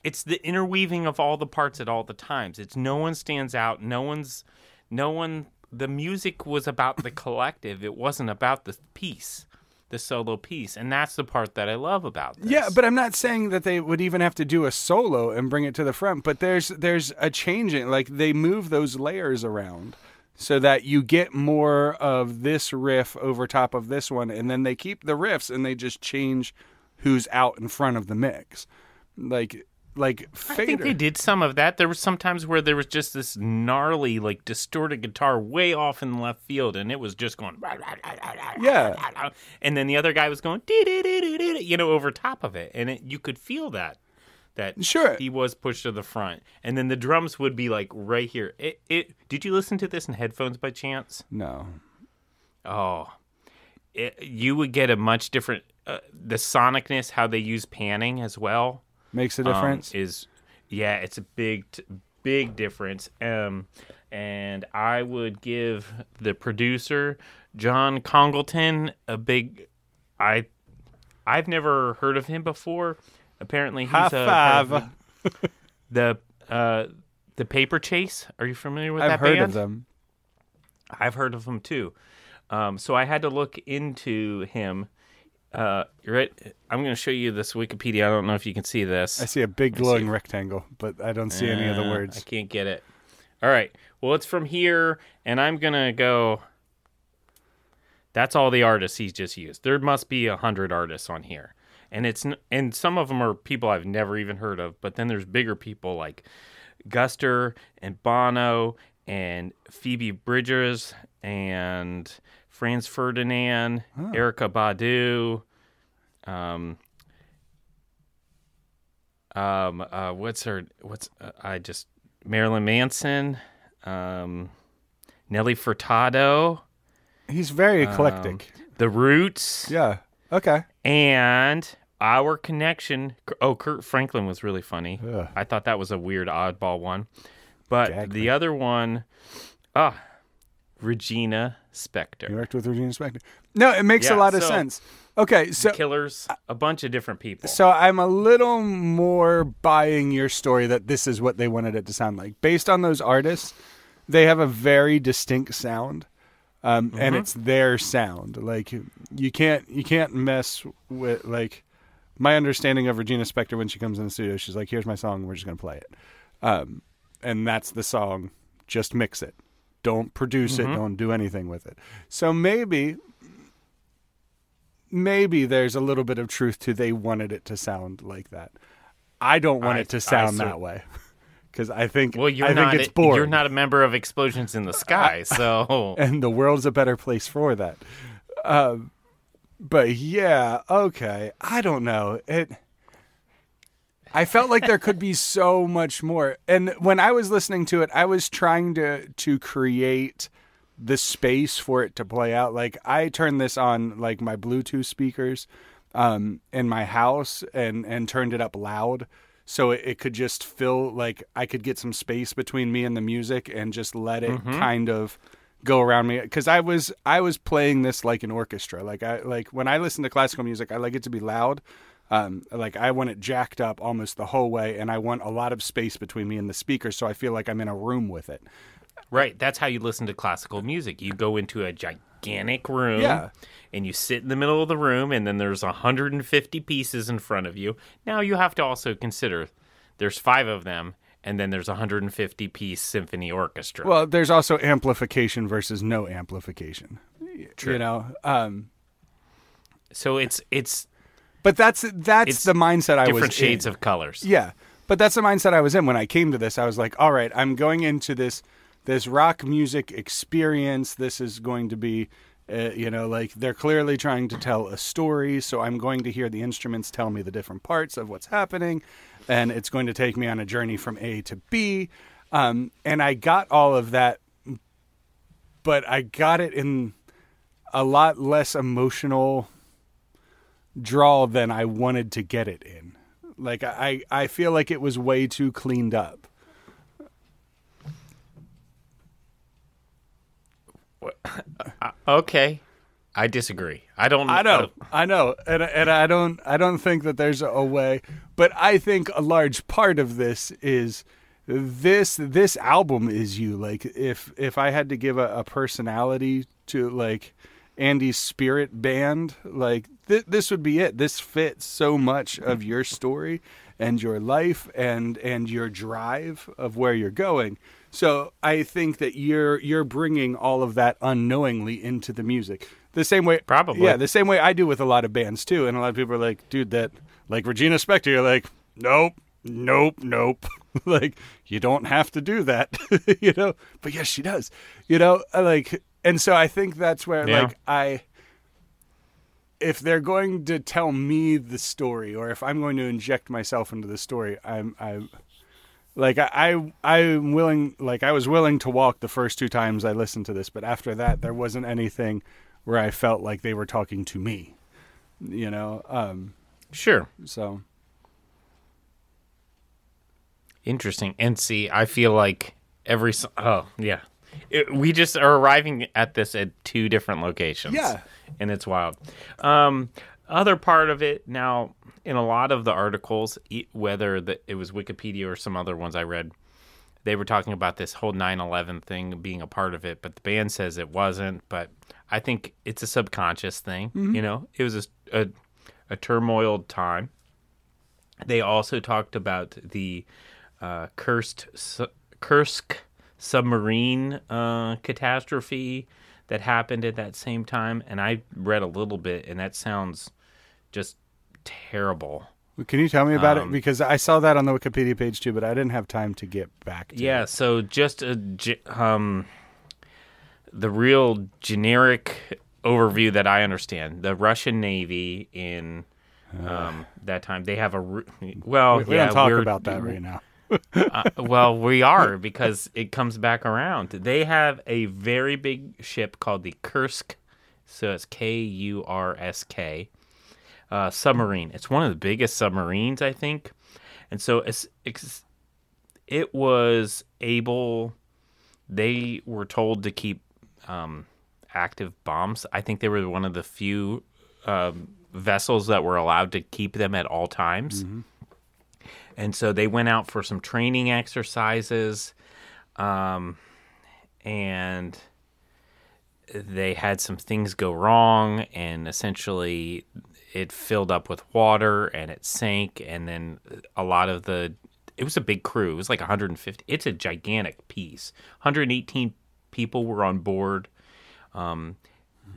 [SPEAKER 2] It's the interweaving of all the parts at all the times. It's no one stands out. No one's. No one. The music was about the collective. It wasn't about the piece, the solo piece, and that's the part that I love about this.
[SPEAKER 1] Yeah, but I'm not saying that they would even have to do a solo and bring it to the front. But there's there's a change in like they move those layers around so that you get more of this riff over top of this one, and then they keep the riffs and they just change who's out in front of the mix. Like like
[SPEAKER 2] I think they did some of that. There was some times where there was just this gnarly, like distorted guitar way off in the left field, and it was just going.
[SPEAKER 1] Yeah.
[SPEAKER 2] And then the other guy was going, you know, over top of it, and it, you could feel that. That
[SPEAKER 1] Sure.
[SPEAKER 2] he was pushed to the front, and then the drums would be like right here. It, it. Did you listen to this in headphones by chance?
[SPEAKER 1] No.
[SPEAKER 2] Oh, it, you would get a much different. Uh, the sonicness, how they use panning as well
[SPEAKER 1] Makes a
[SPEAKER 2] um,
[SPEAKER 1] difference.
[SPEAKER 2] is yeah, it's a big t- big difference. Um, and I would give the producer John Congleton a big. I I've never heard of him before. Apparently, he's
[SPEAKER 1] High
[SPEAKER 2] a of
[SPEAKER 1] five.
[SPEAKER 2] the the, uh, the Paper Chase. Are you familiar with that?
[SPEAKER 1] I've
[SPEAKER 2] that
[SPEAKER 1] heard
[SPEAKER 2] band?
[SPEAKER 1] of them.
[SPEAKER 2] I've heard of him too. Um, so I had to look into him. Uh, you're right. I'm going to show you this Wikipedia. I don't know if you can see this.
[SPEAKER 1] I see a big glowing rectangle, but I don't see any of the
[SPEAKER 2] words. I can't get it. All right. Well, it's from here, and I'm gonna go. That's all the artists he's just used. There must be a hundred artists on here, and it's n- and some of them are people I've never even heard of. But then there's bigger people like Guster and Bono and Phoebe Bridgers and Franz Ferdinand, Erykah Badu. Um, um, uh, what's her? What's uh, I just Marilyn Manson, um, Nelly Furtado,
[SPEAKER 1] He's very eclectic.
[SPEAKER 2] The Roots,
[SPEAKER 1] yeah. Okay.
[SPEAKER 2] and our connection. Oh, Kurt Franklin was really funny.
[SPEAKER 1] Ugh.
[SPEAKER 2] I thought that was a weird oddball one, but
[SPEAKER 1] Gag
[SPEAKER 2] the
[SPEAKER 1] me.
[SPEAKER 2] other one, ah, Regina Spektor.
[SPEAKER 1] You worked with Regina Spektor. No, it makes a
[SPEAKER 2] Yeah,
[SPEAKER 1] lot of sense. Okay, so
[SPEAKER 2] Killers, a bunch of different people.
[SPEAKER 1] so I'm a little more buying your story that this is what they wanted it to sound like. Based on those artists, they have a very distinct sound. Um, and
[SPEAKER 2] Mm-hmm.
[SPEAKER 1] it's their sound. Like you can't you can't mess with like my understanding of Regina Spektor when she comes in the studio, she's like, "Here's my song. We're just gonna play it," um, and that's the song. Just mix it. Don't produce
[SPEAKER 2] Mm-hmm.
[SPEAKER 1] it. Don't do anything with it. So maybe, maybe there's a little bit of truth to they wanted it to sound like that. I don't want
[SPEAKER 2] I-
[SPEAKER 1] it to sound that way because I think
[SPEAKER 2] well, you're
[SPEAKER 1] I
[SPEAKER 2] not.
[SPEAKER 1] think it's boring.
[SPEAKER 2] You're not a member of Explosions in the Sky, so
[SPEAKER 1] and the world's a better place for that. Um, but yeah, okay. I don't know. It. I felt like there could be so much more. And when I was listening to it, I was trying to to create the space for it to play out. Like I turned this on like my Bluetooth speakers um, in my house and and turned it up loud so it, it could just fill like I could get some space between me and the music and just let it kind of go around me because I was I was playing this like an orchestra. Like I like when I listen to classical music, I like it to be loud. Um, like I want it jacked up almost the whole way, and I want a lot of space between me and the speaker, so I feel like I'm in a room with it.
[SPEAKER 2] Right. That's how you listen to classical music. You go into a gigantic room.
[SPEAKER 1] Yeah.
[SPEAKER 2] And you sit in the middle of the room, and then there's 150 pieces in front of you. Now you have to also consider there's five of them, and then there's 150 piece symphony orchestra.
[SPEAKER 1] Well, there's also amplification versus no amplification. True. You know, um,
[SPEAKER 2] so it's it's
[SPEAKER 1] but that's that's
[SPEAKER 2] It's
[SPEAKER 1] the mindset I was
[SPEAKER 2] different shades
[SPEAKER 1] in.
[SPEAKER 2] of colors.
[SPEAKER 1] Yeah, but that's the mindset I was in when I came to this. I was like, all right, I'm going into this this rock music experience. This is going to be, uh, you know, like they're clearly trying to tell a story. So I'm going to hear the instruments tell me the different parts of what's happening, and it's going to take me on a journey from A to B. Um, and I got all of that, but I got it in a lot less emotional draw than I wanted to get it in. Like I, I feel like it was way too cleaned up.
[SPEAKER 2] Okay, I disagree. I don't.
[SPEAKER 1] I know, I know, and and I don't, I don't think that there's a way. But I think a large part of this is this this album is you. Like if if I had to give a, a personality to like Andy's spirit band, like th- this would be it. This fits so much of your story and your life and and your drive of where you're going. So I think that you're you're bringing all of that unknowingly into the music. The same way,
[SPEAKER 2] Probably.
[SPEAKER 1] yeah, the same way I do with a lot of bands too. And a lot of people are like, dude, that like Regina Spektor. You're like, nope, nope, nope. like you don't have to do that, you know. But yes, she does. You know, uh, like, and so I think that's where
[SPEAKER 2] Yeah.
[SPEAKER 1] like I if they're going to tell me the story or if I'm going to inject myself into the story, I'm I'm like I, I I'm willing like I was willing to walk the first two times I listened to this, but after that there wasn't anything where I felt like they were talking to me. You know? Um
[SPEAKER 2] Sure.
[SPEAKER 1] so
[SPEAKER 2] Interesting. And see, I feel like every. Oh, yeah. It, we just are arriving at this at two different locations.
[SPEAKER 1] Yeah.
[SPEAKER 2] And it's wild. Um, other part of it now, in a lot of the articles, whether the, it was Wikipedia or some other ones I read, they were talking about this whole 9 11 thing being a part of it, but the band says it wasn't. But I think it's a subconscious thing. You know, it was a, a, a turmoiled time. They also talked about the uh, cursed su- Kursk submarine uh, catastrophe that happened at that same time, and I read a little bit, and that sounds just terrible.
[SPEAKER 1] can you tell me about
[SPEAKER 2] Um,
[SPEAKER 1] it because I saw that on the Wikipedia page too, but I didn't have time to get back to
[SPEAKER 2] Yeah,
[SPEAKER 1] it.
[SPEAKER 2] so just a um, the real generic overview that I understand: the Russian Navy in um, that time they have a ru- well,
[SPEAKER 1] We, we
[SPEAKER 2] yeah,
[SPEAKER 1] don't talk about that right now.
[SPEAKER 2] uh, well, we are because it comes back around. They have a very big ship called the Kursk, so it's K U R S K uh, submarine. It's one of the biggest submarines, I think, and so it's, it's it was able. They were told to keep um, active bombs. I think they were one of the few um, vessels that were allowed to keep them at all times. And so they went out for some training exercises, um, and they had some things go wrong, and essentially it filled up with water and it sank, and then a lot of the it was a big crew. It was like 150. It's a gigantic piece. 118 people were on board Um,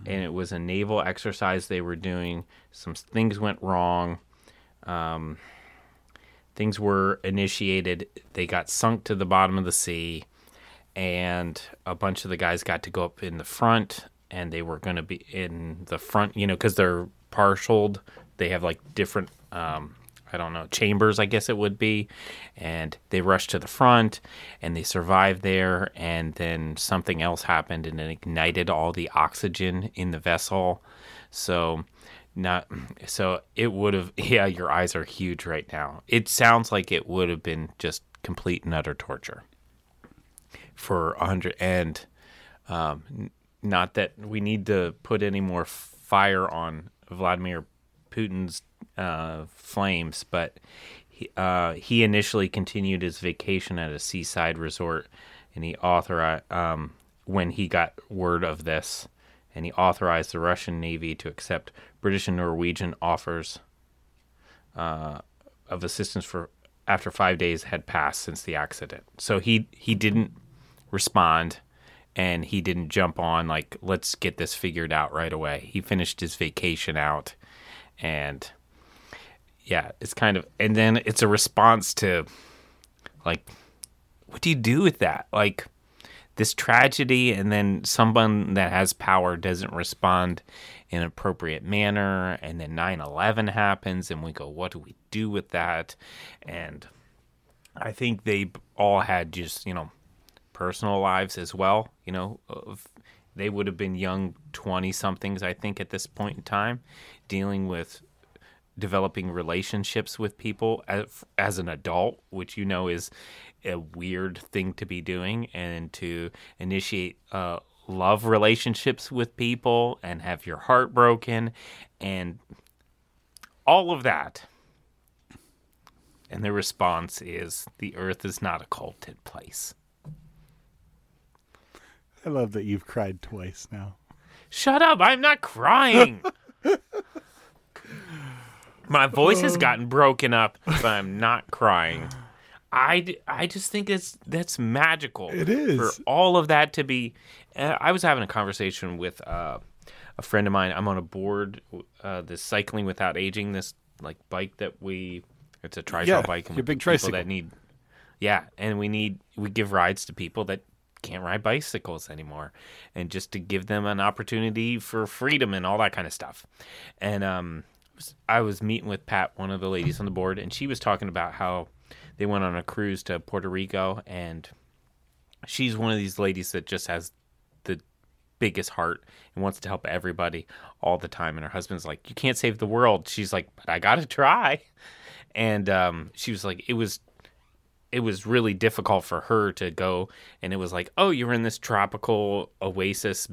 [SPEAKER 2] and it was a naval exercise they were doing. Some things went wrong. Um, things were initiated. They got sunk to the bottom of the sea, and a bunch of the guys got to go up in the front, and they were going to be in the front, you know, because they're partialed. They have like different. Um, I don't know, chambers, I guess it would be. And they rushed to the front and they survived there. And then something else happened and it ignited all the oxygen in the vessel. So, not so it would have, yeah, your eyes are huge right now. It sounds like it would have been just complete and utter torture for a hundred. And um, not that we need to put any more fire on Vladimir Putin's uh, flames, but he, uh, he initially continued his vacation at a seaside resort, and he authorized um, when he got word of this, and he authorized the Russian Navy to accept British and Norwegian offers uh, of assistance for after five days had passed since the accident. So he he didn't respond and he didn't jump on like let's get this figured out right away. He finished his vacation out and yeah, it's kind of and then it's a response to like what do you do with that? Like this tragedy, and then someone that has power doesn't respond in an appropriate manner, and then 9/11 happens, and we go, what do we do with that? And I think they all had just you know personal lives as well. You know, they would have been young 20 somethings, I think, at this point in time, dealing with developing relationships with people as, as an adult, which you know is a weird thing to be doing, and to initiate uh, love relationships with people and have your heart broken and all of that. And the response is the earth is not a cold dead place.
[SPEAKER 1] I love that you've cried twice now.
[SPEAKER 2] Shut up, I'm not crying. My voice has gotten broken up, but I'm not crying. I, I just think it's that's magical.
[SPEAKER 1] It is.
[SPEAKER 2] for all of that to be. Uh, I was having a conversation with uh, a friend of mine. I'm on a board, uh, this cycling without aging. This like bike that we, it's a tri
[SPEAKER 1] Yeah,
[SPEAKER 2] bike. and
[SPEAKER 1] your big tricycle.
[SPEAKER 2] that need. Yeah, and we need we give rides to people that can't ride bicycles anymore, and just to give them an opportunity for freedom and all that kind of stuff. And um, I was meeting with Pat, one of the ladies on the board, and she was talking about how they went on a cruise to Puerto Rico, and she's one of these ladies that just has the biggest heart and wants to help everybody all the time. And her husband's like, "You can't save the world." She's like, "But I gotta try." And um, she was like, "It was." It was really difficult for her to go, and it was like, oh, you're in this tropical oasis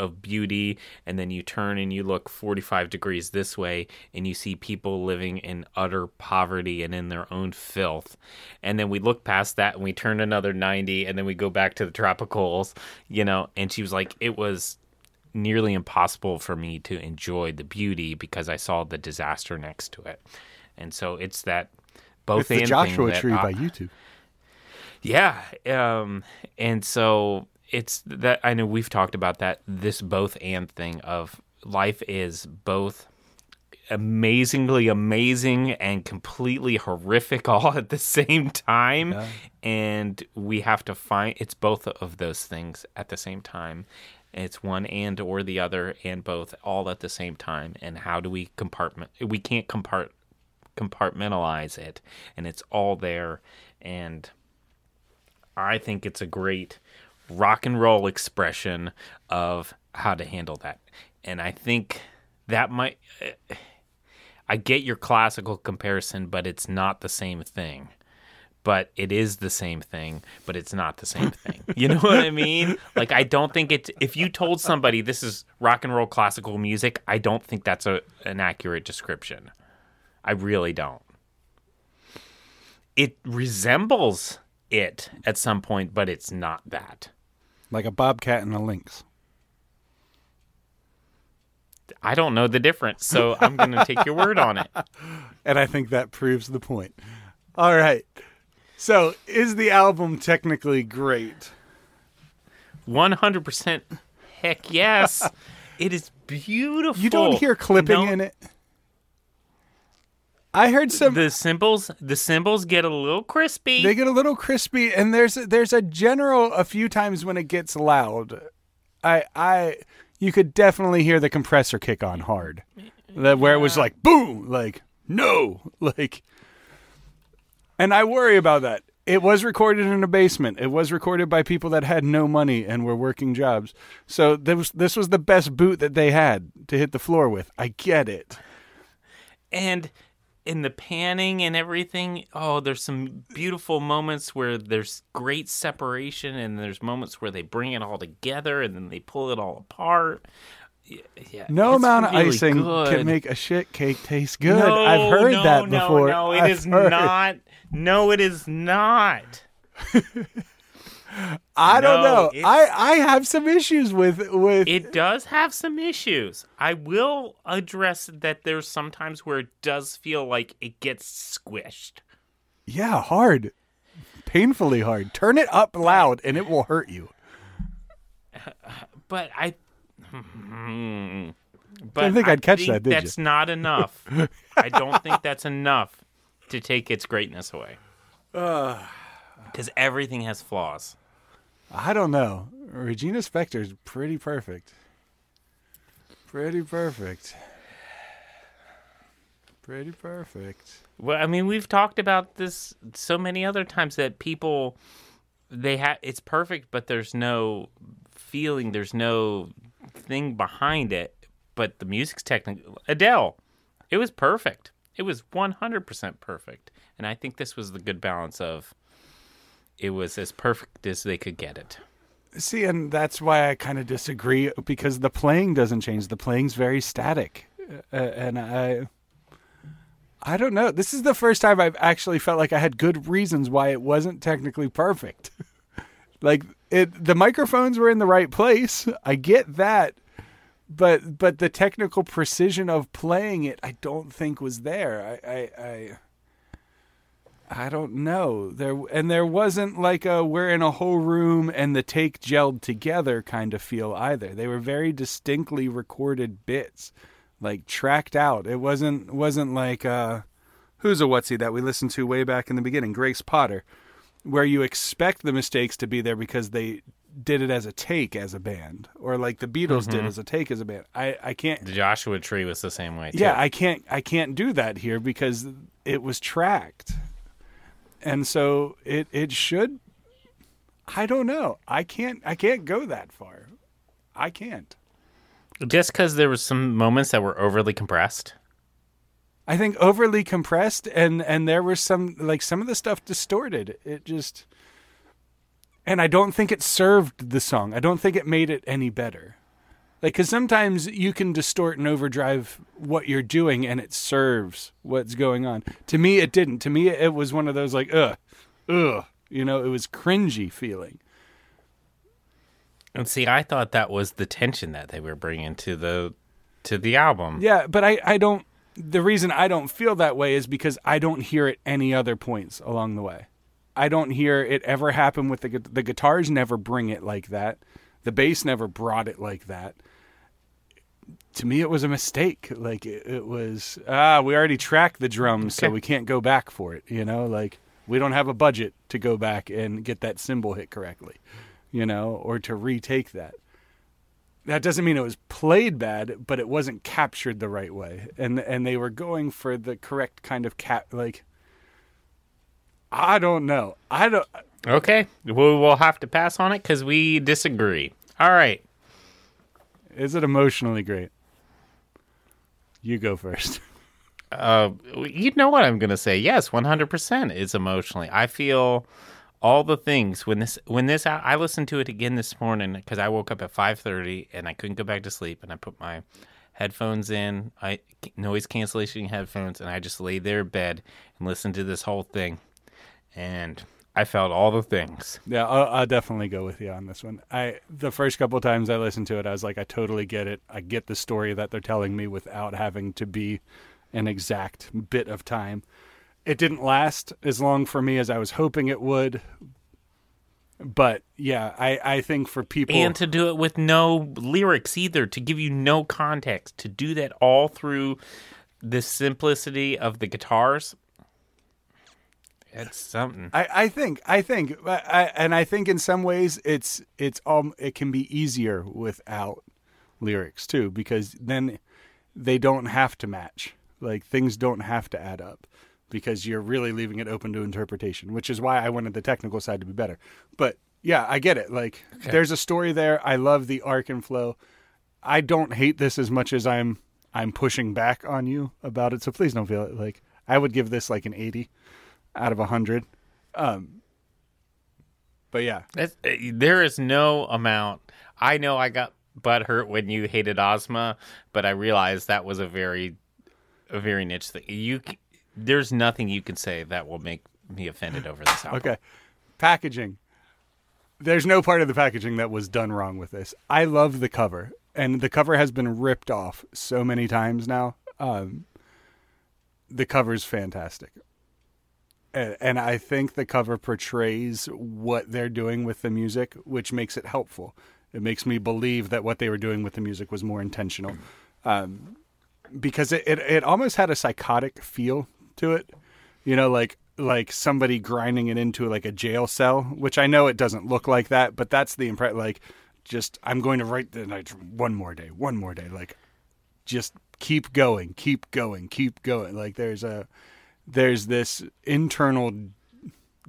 [SPEAKER 2] of beauty. And then you turn and you look 45 degrees this way and you see people living in utter poverty and in their own filth. And then we look past that and we turn another 90 and then we go back to the tropicals you know? And she was like it was nearly impossible for me to enjoy the beauty because I saw the disaster next to it. And so it's that both
[SPEAKER 1] It's the Joshua
[SPEAKER 2] that
[SPEAKER 1] tree
[SPEAKER 2] I-
[SPEAKER 1] by U2.
[SPEAKER 2] yeah. Um, and so it's that I know we've talked about that this both and thing of life is both amazingly amazing and completely horrific all at the same time and we have to find it's both of those things at the same time it's one and or the other and both all at the same time and how do we compartment we can't compart compartmentalize it and it's all there and I think it's a great rock and roll expression of how to handle that. And I think that might. I get your classical comparison, but it's not the same thing. But it is the same thing, but it's not the same thing. You know what I mean? Like, I don't think it's. If you told somebody this is rock and roll classical music, I don't think that's a, an accurate description. I really don't. It resembles it at some point, but it's not that.
[SPEAKER 1] Like a bobcat and a lynx.
[SPEAKER 2] I don't know the difference, so I'm going to take your word on it.
[SPEAKER 1] And I think that proves the point. All right. So, is the album technically great?
[SPEAKER 2] 100% heck yes. It is beautiful.
[SPEAKER 1] You don't hear clipping
[SPEAKER 2] No,
[SPEAKER 1] in it. I heard some
[SPEAKER 2] The cymbals, the cymbals get a little crispy.
[SPEAKER 1] they get a little crispy and there's there's a general a few times when it gets loud. I I you could definitely hear the compressor kick on hard. That where it was like boom, like no, like and I worry about that. It was recorded in a basement. It was recorded by people that had no money and were working jobs. So this was, this was the best boot that they had to hit the floor with. I get it.
[SPEAKER 2] and in the panning and everything, oh, there's some beautiful moments where there's great separation, and there's moments where they bring it all together and then they pull it all apart. Yeah,
[SPEAKER 1] No amount of icing
[SPEAKER 2] good.
[SPEAKER 1] can make a shit cake taste good.
[SPEAKER 2] No,
[SPEAKER 1] I've heard
[SPEAKER 2] no,
[SPEAKER 1] that
[SPEAKER 2] no,
[SPEAKER 1] before.
[SPEAKER 2] No, it
[SPEAKER 1] I've
[SPEAKER 2] is not. No, it is not.
[SPEAKER 1] I don't
[SPEAKER 2] No,
[SPEAKER 1] know. I I have some issues with with
[SPEAKER 2] It does have some issues. I will address that there's sometimes where it does feel like it gets squished.
[SPEAKER 1] yeah, hard. Painfully hard. Turn it up loud and it will hurt you.
[SPEAKER 2] But I hmm. but I
[SPEAKER 1] think I'd catch
[SPEAKER 2] think
[SPEAKER 1] that, did you?
[SPEAKER 2] that's not enough. I don't think that's enough to take its greatness away. Because everything has flaws.
[SPEAKER 1] I don't know. Regina Spektor is pretty perfect. Pretty perfect. Pretty perfect.
[SPEAKER 2] Well, I mean, we've talked about this so many other times that people they have it's perfect, but there's no feeling, there's no thing behind it. But the music's technical. Adele, it was perfect. It was 100% perfect, and I think this was the good balance of it was as perfect as they could get it.
[SPEAKER 1] See, and that's why I kind of disagree because the playing doesn't change. The playing's very static, uh, and I, I don't know. This is the first time I've actually felt like I had good reasons why it wasn't technically perfect. like it, the microphones were in the right place. I get that, but but the technical precision of playing it, I don't think was there. I, I, I I don't know. There and there wasn't like a we're in a whole room and the take gelled together kind of feel either. They were very distinctly recorded bits, like tracked out. It wasn't wasn't like uh who's a whatsy that we listened to way back in the beginning, Grace Potter, where you expect the mistakes to be there because they did it as a take as a band, or like the Beatles did as a take as a band. I I can't.
[SPEAKER 2] The Joshua Tree was the same way. Too.
[SPEAKER 1] Yeah, I can't I can't do that here because it was tracked and so it it should i don't know. I can't i can't go that far. I can't.
[SPEAKER 2] Just because there was some moments that were overly compressed.
[SPEAKER 1] i think overly compressed and and there was some like some of the stuff distorted. It just and i don't think it served the song. I don't think it made it any better like because sometimes you can distort and overdrive what you're doing and it serves what's going on. To me it didn't. To me it was one of those like ugh ugh you know it was cringy feeling.
[SPEAKER 2] And see, I thought that was the tension that they were bringing to the to the album.
[SPEAKER 1] yeah but i i don't the reason i don't feel that way is because i don't hear it any other points along the way. I don't hear it ever happen with the the guitars never bring it like that. The bass never brought it like that to me it was a mistake. Like it, it was ah we already tracked the drums so we can't go back for it you know? Like we don't have a budget to go back and get that cymbal hit correctly you know or to retake that. That doesn't mean it was played bad but it wasn't captured the right way. And and they were going for the correct kind of cat like i don't know. I don't
[SPEAKER 2] Okay, we will have to pass on it because we disagree. All right.
[SPEAKER 1] Is it emotionally great you go first
[SPEAKER 2] Uh, you know what I'm gonna say? Yes, 100. percent It's emotionally. I feel all the things when this when this I listened to it again this morning because I woke up at 5:30 and I couldn't go back to sleep and I put my headphones in, I noise cancellation headphones, and I just laid there in bed and listened to this whole thing, and I felt all the things.
[SPEAKER 1] Yeah, I'll, I'll definitely go with you on this one. I the first couple times I listened to it, I was like, I totally get it. I get the story that they're telling me without having to be an exact bit of time. It didn't last as long for me as I was hoping it would. But yeah, I, I think for people
[SPEAKER 2] and to do it with no lyrics either to give you no context to do that all through the simplicity of the guitars it's something.
[SPEAKER 1] I, I think I think I, and I think in some ways it's it's um it can be easier without lyrics too because then they don't have to match. Like things don't have to add up because you're really leaving it open to interpretation which is why I wanted the technical side to be better. But yeah I get it. Like there's a story there. I love the arc and flow. I don't hate this as much as I'm I'm pushing back on you about it so please don't feel it. Like I would give this like an 80 out of 100 um but yeah
[SPEAKER 2] That's, uh, there is no amount i know i got butt hurt when you hated ozma but i realized that was a very a very niche thing you there's nothing you can say that will make me offended over this album
[SPEAKER 1] Okay. Packaging. There's no part of the packaging that was done wrong with this. I love the cover, and the cover has been ripped off so many times now. Um, the cover's fantastic. And, I think the cover portrays what they're doing with the music, which makes it helpful. It makes me believe that what they were doing with the music was more intentional. Um, because it, it, it almost had a psychotic feel to it. You know, like like somebody grinding it into like a jail cell, which I know it doesn't look like that, but that's the impression. Like, just I'm going to write the night one more day, one more day. Like, just keep going, keep going, keep going. Like, there's a there's this internal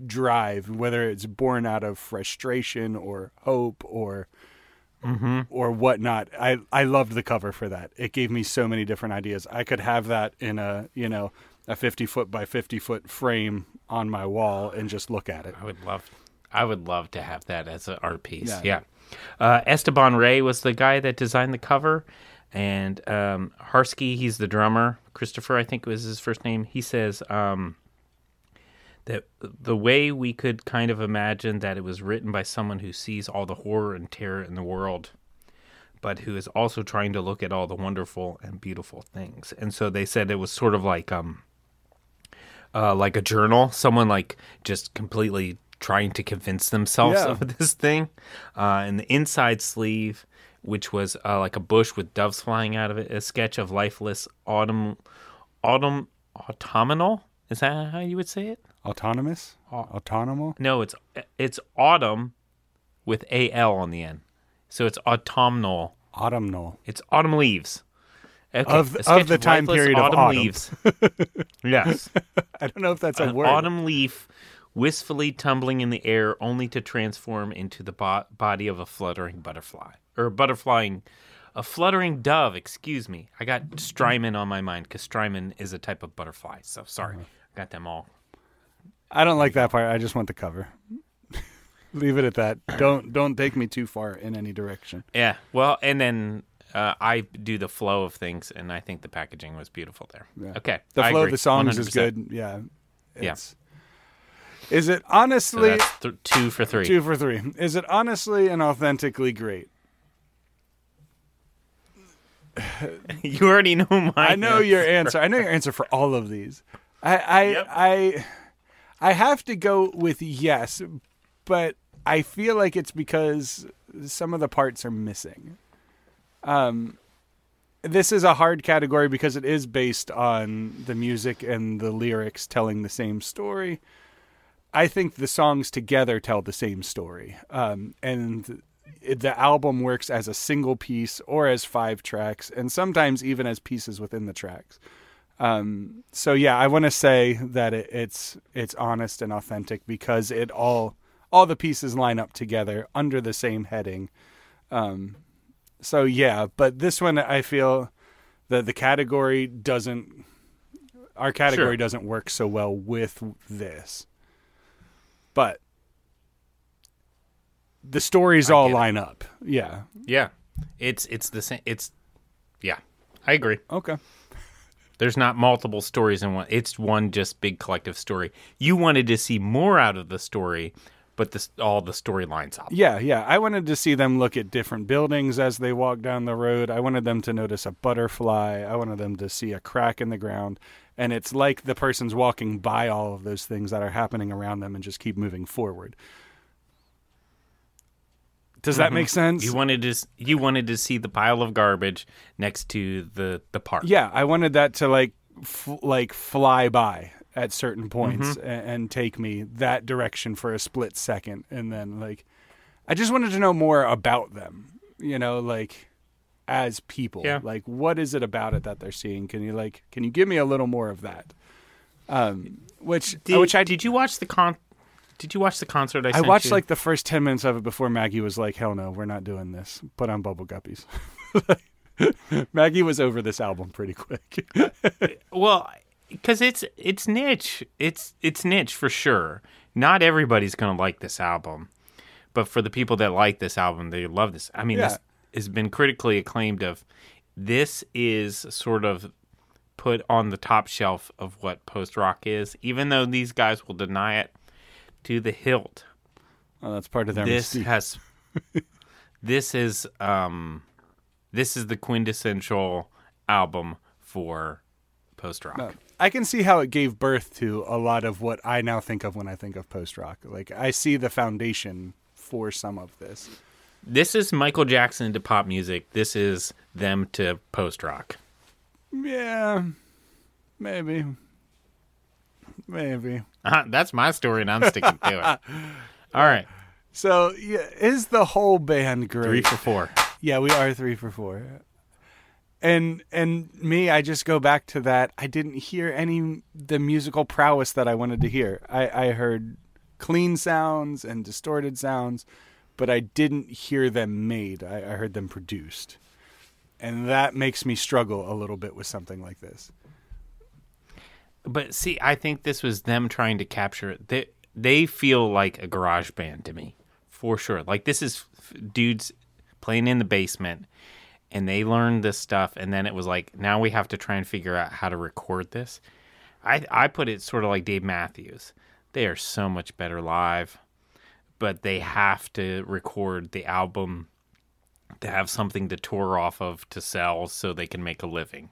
[SPEAKER 1] drive, whether it's born out of frustration or hope or or whatnot. I I loved the cover for that. It gave me so many different ideas. I could have that in a you know a fifty foot by fifty foot frame on my wall and just look at it.
[SPEAKER 2] I would love, I would love to have that as an art piece.
[SPEAKER 1] Yeah.
[SPEAKER 2] Yeah. Uh, Esteban Rey was the guy that designed the cover, and um, Hrasky, he's the drummer. Christopher, I think was his first name. He says um, that the way we could kind of imagine that it was written by someone who sees all the horror and terror in the world, but who is also trying to look at all the wonderful and beautiful things. And so they said it was sort of like um, uh, like a journal, someone like just completely trying to convince themselves
[SPEAKER 1] Yeah.
[SPEAKER 2] of this thing. Uh, and the inside sleeve, which was uh, like a bush with doves flying out of it, a sketch of lifeless autumn, autumn, autumnal. Is that how you would say it?
[SPEAKER 1] Autonomous, autonomal.
[SPEAKER 2] No, it's it's autumn with a l on the end, so it's autumnal.
[SPEAKER 1] Autumnal.
[SPEAKER 2] It's autumn leaves. Okay,
[SPEAKER 1] Of- of the time
[SPEAKER 2] lifeless
[SPEAKER 1] period of
[SPEAKER 2] autumn
[SPEAKER 1] autumn.
[SPEAKER 2] leaves. yes.
[SPEAKER 1] I don't know if that's a
[SPEAKER 2] an
[SPEAKER 1] word.
[SPEAKER 2] autumn leaf wistfully tumbling in the air only to transform into the bo- body of a fluttering butterfly or a butterflying a fluttering dove excuse me i got strymon on my mind because strymon is a type of butterfly so sorry
[SPEAKER 1] Uh-huh.
[SPEAKER 2] I got them all
[SPEAKER 1] I don't like that part. I just want the cover. Leave it at that. Don't don't take me too far in any direction.
[SPEAKER 2] yeah well and then uh, I do the flow of things, and I think the packaging was beautiful there.
[SPEAKER 1] Yeah.
[SPEAKER 2] Okay,
[SPEAKER 1] The
[SPEAKER 2] I
[SPEAKER 1] flow of the songs is
[SPEAKER 2] 100%.
[SPEAKER 1] good. Yeah.
[SPEAKER 2] Yeah.
[SPEAKER 1] Is it
[SPEAKER 2] So
[SPEAKER 1] honestly
[SPEAKER 2] that's th- two for three.
[SPEAKER 1] two for three? Is it honestly and authentically great?
[SPEAKER 2] you already know my.
[SPEAKER 1] I know your answer. I know your answer for all of these. I I
[SPEAKER 2] Yep.
[SPEAKER 1] I I have to go with yes, but I feel like it's because some of the parts are missing. Um this is a hard category because it is based on the music and the lyrics telling the same story. I think the songs together tell the same story. Um, and the album works as a single piece or as five tracks, and sometimes even as pieces within the tracks. Um, so yeah, I want to say that it, it's it's honest and authentic because it all all the pieces line up together under the same heading. Um, so yeah, but this one I feel that the category doesn't our category
[SPEAKER 2] Sure.
[SPEAKER 1] doesn't work so well with this. But the stories all
[SPEAKER 2] get it.
[SPEAKER 1] line up. Yeah.
[SPEAKER 2] Yeah, it's it's the same. It's yeah, I agree.
[SPEAKER 1] Okay.
[SPEAKER 2] There's not multiple stories in one. It's one just big collective story. You wanted to see more out of the story, but this all the story lines up.
[SPEAKER 1] Yeah, yeah. I wanted to see them look at different buildings as they walk down the road. I wanted them to notice a butterfly. I wanted them to see a crack in the ground. And it's like the person's walking by all of those things that are happening around them and just keep moving forward. Does that make sense?
[SPEAKER 2] You wanted to you wanted to see the pile of garbage next to the the park.
[SPEAKER 1] yeah, I wanted that to like f- like fly by at certain points a- and, take me that direction for a split second and then like I just wanted to know more about them, you know, like as people.
[SPEAKER 2] Yeah.
[SPEAKER 1] Like what is it about it that they're seeing? Can you like can you give me a little more of that? Um which
[SPEAKER 2] Did,
[SPEAKER 1] which I
[SPEAKER 2] did you watch the con? Did you watch the concert? I,
[SPEAKER 1] I watched
[SPEAKER 2] you?
[SPEAKER 1] like the first 10 minutes of it before Maggie was like, "Hell no, we're not doing this." Put on bubble guppies. Maggie was over this album pretty quick.
[SPEAKER 2] Well, because it's it's niche. It's it's niche for sure. Not everybody's gonna like this album, but for the people that like this album, they love this. I mean,
[SPEAKER 1] Yeah.
[SPEAKER 2] this has been critically acclaimed. Of this is sort of put on the top shelf of what post rock is, even though these guys will deny it to the hilt.
[SPEAKER 1] Oh, that's part of their
[SPEAKER 2] this
[SPEAKER 1] mystique.
[SPEAKER 2] has this is um this is the quintessential album for post rock.
[SPEAKER 1] No. I can see how it gave birth to a lot of what I now think of when I think of post rock. Like I see the foundation for some of this.
[SPEAKER 2] This is Michael Jackson to pop music. This is them to post rock.
[SPEAKER 1] Yeah, maybe. Maybe.
[SPEAKER 2] Uh, that's my story, and I'm sticking to it. All right,
[SPEAKER 1] So, yeah, is the whole band great?
[SPEAKER 2] three for four.
[SPEAKER 1] Yeah, we are three for four. And and me, I just go back to that. I didn't hear any the musical prowess that I wanted to hear. I, I heard clean sounds and distorted sounds, but I didn't hear them made. I, I heard them produced, and that makes me struggle a little bit with something like this.
[SPEAKER 2] But see, I think this was them trying to capture it. They they feel like a garage band to me, for sure. Like this is dudes playing in the basement, and they learned this stuff, and then it was like now we have to try and figure out how to record this. I I put it sort of like Dave Matthews. They are so much better live, but they have to record the album to have something to tour off of to sell so they can make a living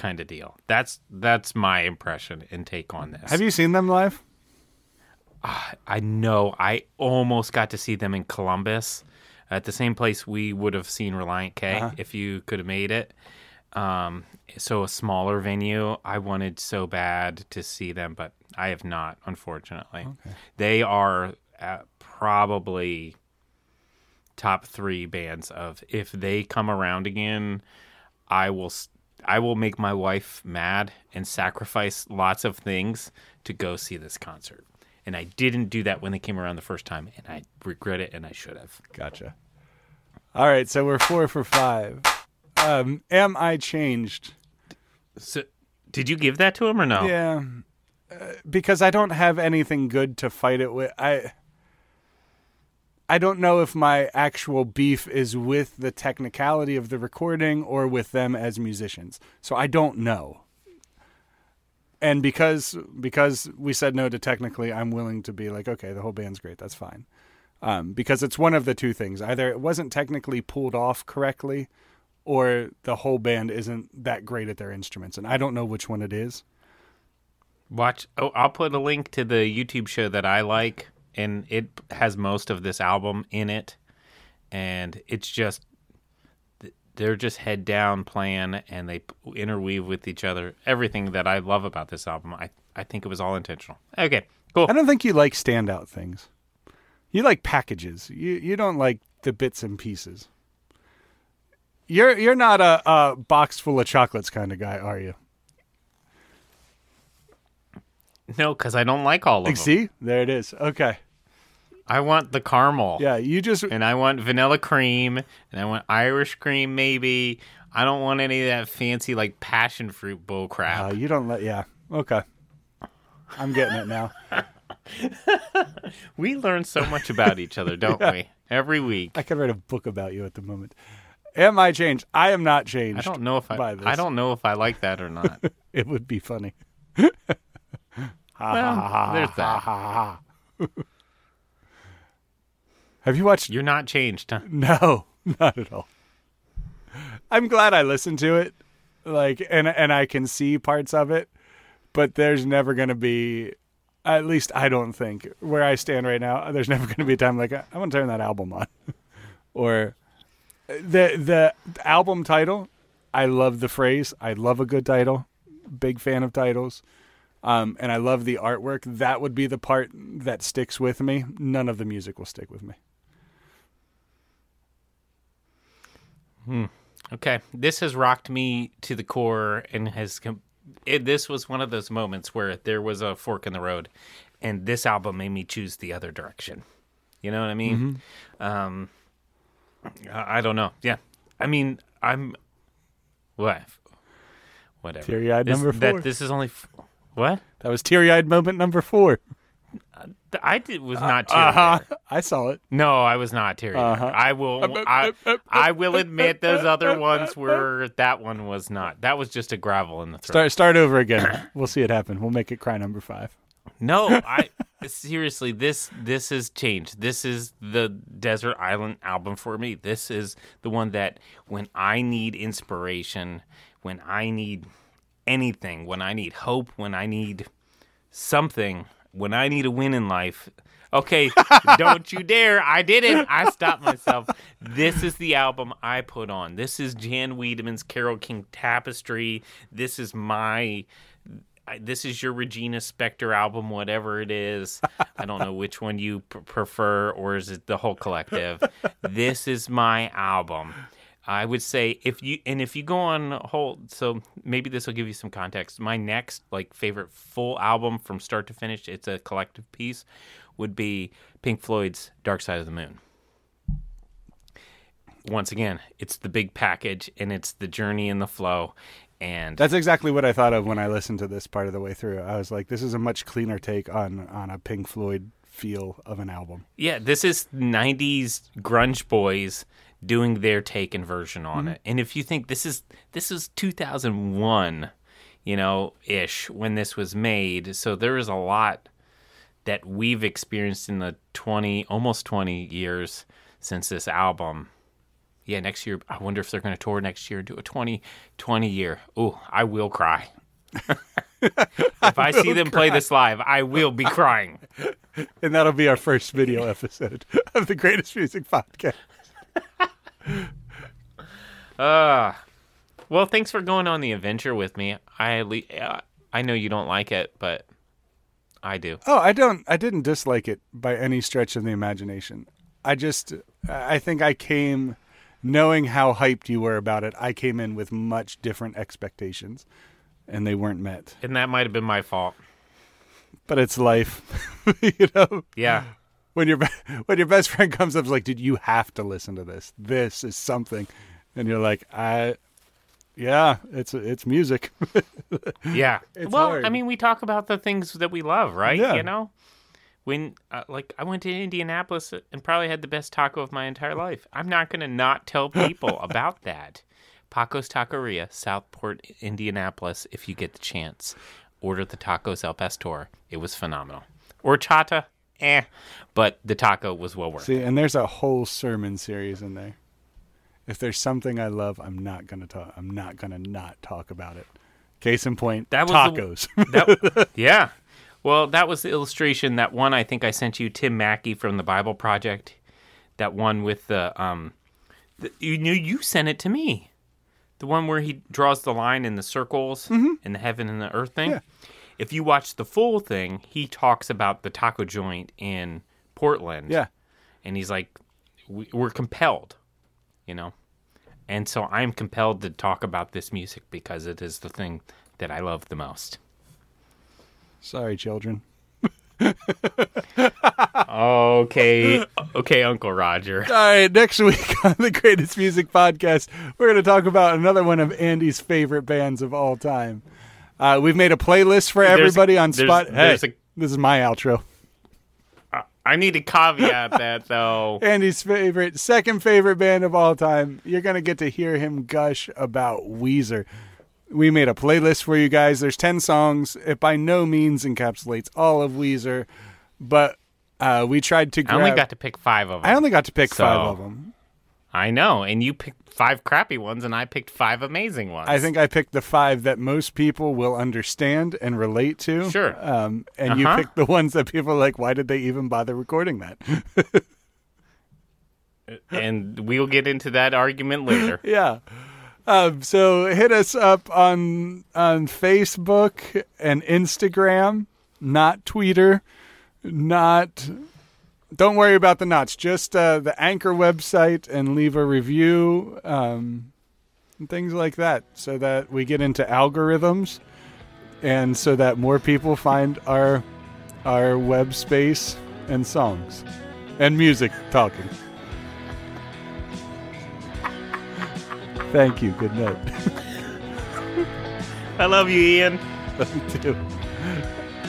[SPEAKER 2] kind of deal. That's that's my impression and take on this.
[SPEAKER 1] Have you seen them live?
[SPEAKER 2] I know I almost got to see them in Columbus at the same place we would have seen Relient K
[SPEAKER 1] Uh-huh.
[SPEAKER 2] if you could have made it. Um, so a smaller venue. I wanted so bad to see them, but I have not, unfortunately. They are uh, probably top three bands of if they come around again, I will I will make my wife mad and sacrifice lots of things to go see this concert. And I didn't do that when they came around the first time, and I regret it, and I should have.
[SPEAKER 1] Gotcha. All right, so we're four for five. Um, am I changed?
[SPEAKER 2] So, did you give that to him or no?
[SPEAKER 1] Yeah, uh, because I don't have anything good to fight it with. I I don't know if my actual beef is with the technicality of the recording or with them as musicians. So I don't know. And because because we said no to technically, I'm willing to be like, okay, the whole band's great. That's fine. Um, because it's one of the two things: either it wasn't technically pulled off correctly, or the whole band isn't that great at their instruments. And I don't know which one it is.
[SPEAKER 2] Watch. Oh, I'll put a link to the YouTube show that I like, and it has most of this album in it. And it's just they're just head down playing, and they interweave with each other. Everything that I love about this album, I I think it was all intentional. Okay, cool.
[SPEAKER 1] I don't think you like standout things. You like packages. You you don't like the bits and pieces. You're you're not a, a box full of chocolates kind of guy, are you?
[SPEAKER 2] No, because I don't like all of them.
[SPEAKER 1] see, there it is. Okay,
[SPEAKER 2] I want the caramel.
[SPEAKER 1] yeah, you just
[SPEAKER 2] and I want vanilla cream, and I want Irish cream, maybe. I don't want any of that fancy like passion fruit bull crap.
[SPEAKER 1] uh, you don't let yeah. Okay, I'm getting it now.
[SPEAKER 2] we learn so much about each other, don't we? Every week.
[SPEAKER 1] I could write a book about you at the moment. Am I changed? I am not changed.
[SPEAKER 2] I don't know if I. I don't know if I like that or not.
[SPEAKER 1] It would be funny.
[SPEAKER 2] Well, there's that.
[SPEAKER 1] Have you watched
[SPEAKER 2] You're not changed, huh?
[SPEAKER 1] No, not at all. I'm glad I listened to it, like, and and I can see parts of it, but there's never going to be, at least I don't think, where I stand right now. There's never going to be a time like I, I want to turn that album on, or the the album title. I love the phrase. I love a good title. Big fan of titles. Um, and I love the artwork. That would be the part that sticks with me. None of the music will stick with me.
[SPEAKER 2] Okay, this has rocked me to the core and has. Com- it, this was one of those moments where there was a fork in the road, and this album made me choose the other direction. You know what I mean? Um, I, I don't know. Yeah, I mean, I'm what, whatever.
[SPEAKER 1] Teary-eyed
[SPEAKER 2] This-
[SPEAKER 1] number four.
[SPEAKER 2] That this is only f- what
[SPEAKER 1] That was teary eyed moment number four.
[SPEAKER 2] Uh, I did, was uh, not teary.
[SPEAKER 1] Uh-huh. I saw it.
[SPEAKER 2] No, I was not teary.
[SPEAKER 1] Uh-huh.
[SPEAKER 2] I will. Uh, I, I will admit those other ones were. That one was not. That was just a gravel in the throat.
[SPEAKER 1] Start start over again. we'll see it happen. We'll make it cry number five.
[SPEAKER 2] No, I seriously. This this has changed. This is the Desert Island album for me. This is the one that when I need inspiration, when I need anything, when I need hope, when I need something, when I need a win in life. Okay, don't you dare. I didn't. I stopped myself. This is the album I put on. This is Jan Wiedemann's Carole King Tapestry. This is my this is your Regina Spektor album, whatever it is. I don't know which one you p- prefer, or is it the whole collective? this is my album. I would say if you and if you go on hold, so maybe this will give you some context. My next like favorite full album from start to finish, it's a collective piece, would be Pink Floyd's Dark Side of the Moon. Once again, it's the big package and it's the journey and the flow. And
[SPEAKER 1] That's exactly what I thought of when I listened to this part of the way through. I was like, this is a much cleaner take on on a Pink Floyd feel of an album.
[SPEAKER 2] Yeah, this is 90s grunge boys doing their take and version on mm-hmm. it. And if you think this is this is 2001, you know, ish when this was made, so there is a lot that we've experienced in the 20 almost 20 years since this album. Yeah, next year I wonder if they're going to tour next year and do a 2020 year. Ooh, I will cry. if I, see them play this live, I will be crying.
[SPEAKER 1] And that'll be our first video episode of the Greatest Music Podcast.
[SPEAKER 2] Uh, well, thanks for going on the adventure with me. I uh, I know you don't like it, but I do.
[SPEAKER 1] Oh, I don't. I didn't dislike it by any stretch of the imagination. I just, I think I came knowing how hyped you were about it. I came in with much different expectations, and they weren't met.
[SPEAKER 2] And that might have been my fault.
[SPEAKER 1] But it's life, you know.
[SPEAKER 2] Yeah.
[SPEAKER 1] When your when your best friend comes up, is like, "Dude, you have to listen to this. This is something," and you're like, "I." Yeah, it's it's music.
[SPEAKER 2] Yeah.
[SPEAKER 1] It's
[SPEAKER 2] well,
[SPEAKER 1] hard.
[SPEAKER 2] I mean, we talk about the things that we love, right?
[SPEAKER 1] Yeah.
[SPEAKER 2] You know? When, uh, like, I went to Indianapolis and probably had the best taco of my entire life. I'm not going to not tell people about that. Paco's Taqueria, Southport, Indianapolis, if you get the chance. Order the tacos El Pastor. It was phenomenal. Horchata, eh. But the taco was well worth it.
[SPEAKER 1] See, and there's a whole sermon series in there. If there's something I love, I'm not gonna talk. I'm not gonna not talk about it. Case in point,
[SPEAKER 2] That was the-
[SPEAKER 1] tacos.
[SPEAKER 2] That, yeah. Well, that was the illustration. That one I think I sent you, Tim Mackie from the Bible Project. That one with the um, the, you knew you sent it to me. The one where he draws the line in the circles in the heaven and the earth thing.
[SPEAKER 1] Yeah.
[SPEAKER 2] If you watch the full thing, he talks about the taco joint in Portland.
[SPEAKER 1] yeah,
[SPEAKER 2] and he's like, we, "We're compelled," you know. And so I'm compelled to talk about this music because it is the thing that I love the most.
[SPEAKER 1] sorry, children.
[SPEAKER 2] Okay, okay, Uncle Roger.
[SPEAKER 1] All right, next week on the Greatest Music Podcast, we're going to talk about another one of Andy's favorite bands of all time. Uh, we've made a playlist for
[SPEAKER 2] There's-
[SPEAKER 1] everybody on
[SPEAKER 2] there's-
[SPEAKER 1] Spot. Hey,
[SPEAKER 2] there's a-
[SPEAKER 1] this is my outro.
[SPEAKER 2] I need to caveat that though.
[SPEAKER 1] Andy's favorite, second favorite band of all time. You're going to get to hear him gush about Weezer. We made a playlist for you guys. There's 10 songs. It by no means encapsulates all of Weezer, but uh, we tried to
[SPEAKER 2] I only got to pick five of them.
[SPEAKER 1] I only got to pick
[SPEAKER 2] So-
[SPEAKER 1] five of them.
[SPEAKER 2] I know, and you picked five crappy ones, and I picked five amazing ones.
[SPEAKER 1] I think I picked the five that most people will understand and relate to.
[SPEAKER 2] Sure.
[SPEAKER 1] Um, and
[SPEAKER 2] Uh-huh.
[SPEAKER 1] you picked the ones that people are like, why did they even bother recording that?
[SPEAKER 2] and we'll get into that argument later.
[SPEAKER 1] yeah. Um, so hit us up on on Facebook and Instagram, not Twitter, not. Don't worry about the knots. Just uh, the Anchor website and leave a review, um, and things like that, so that we get into algorithms, and so that more people find our our web space and songs and music talking. Thank you. Good night.
[SPEAKER 2] I love you, Ian.
[SPEAKER 1] Love you too.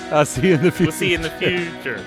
[SPEAKER 1] I'll see you in the future.
[SPEAKER 2] We'll see you in the future.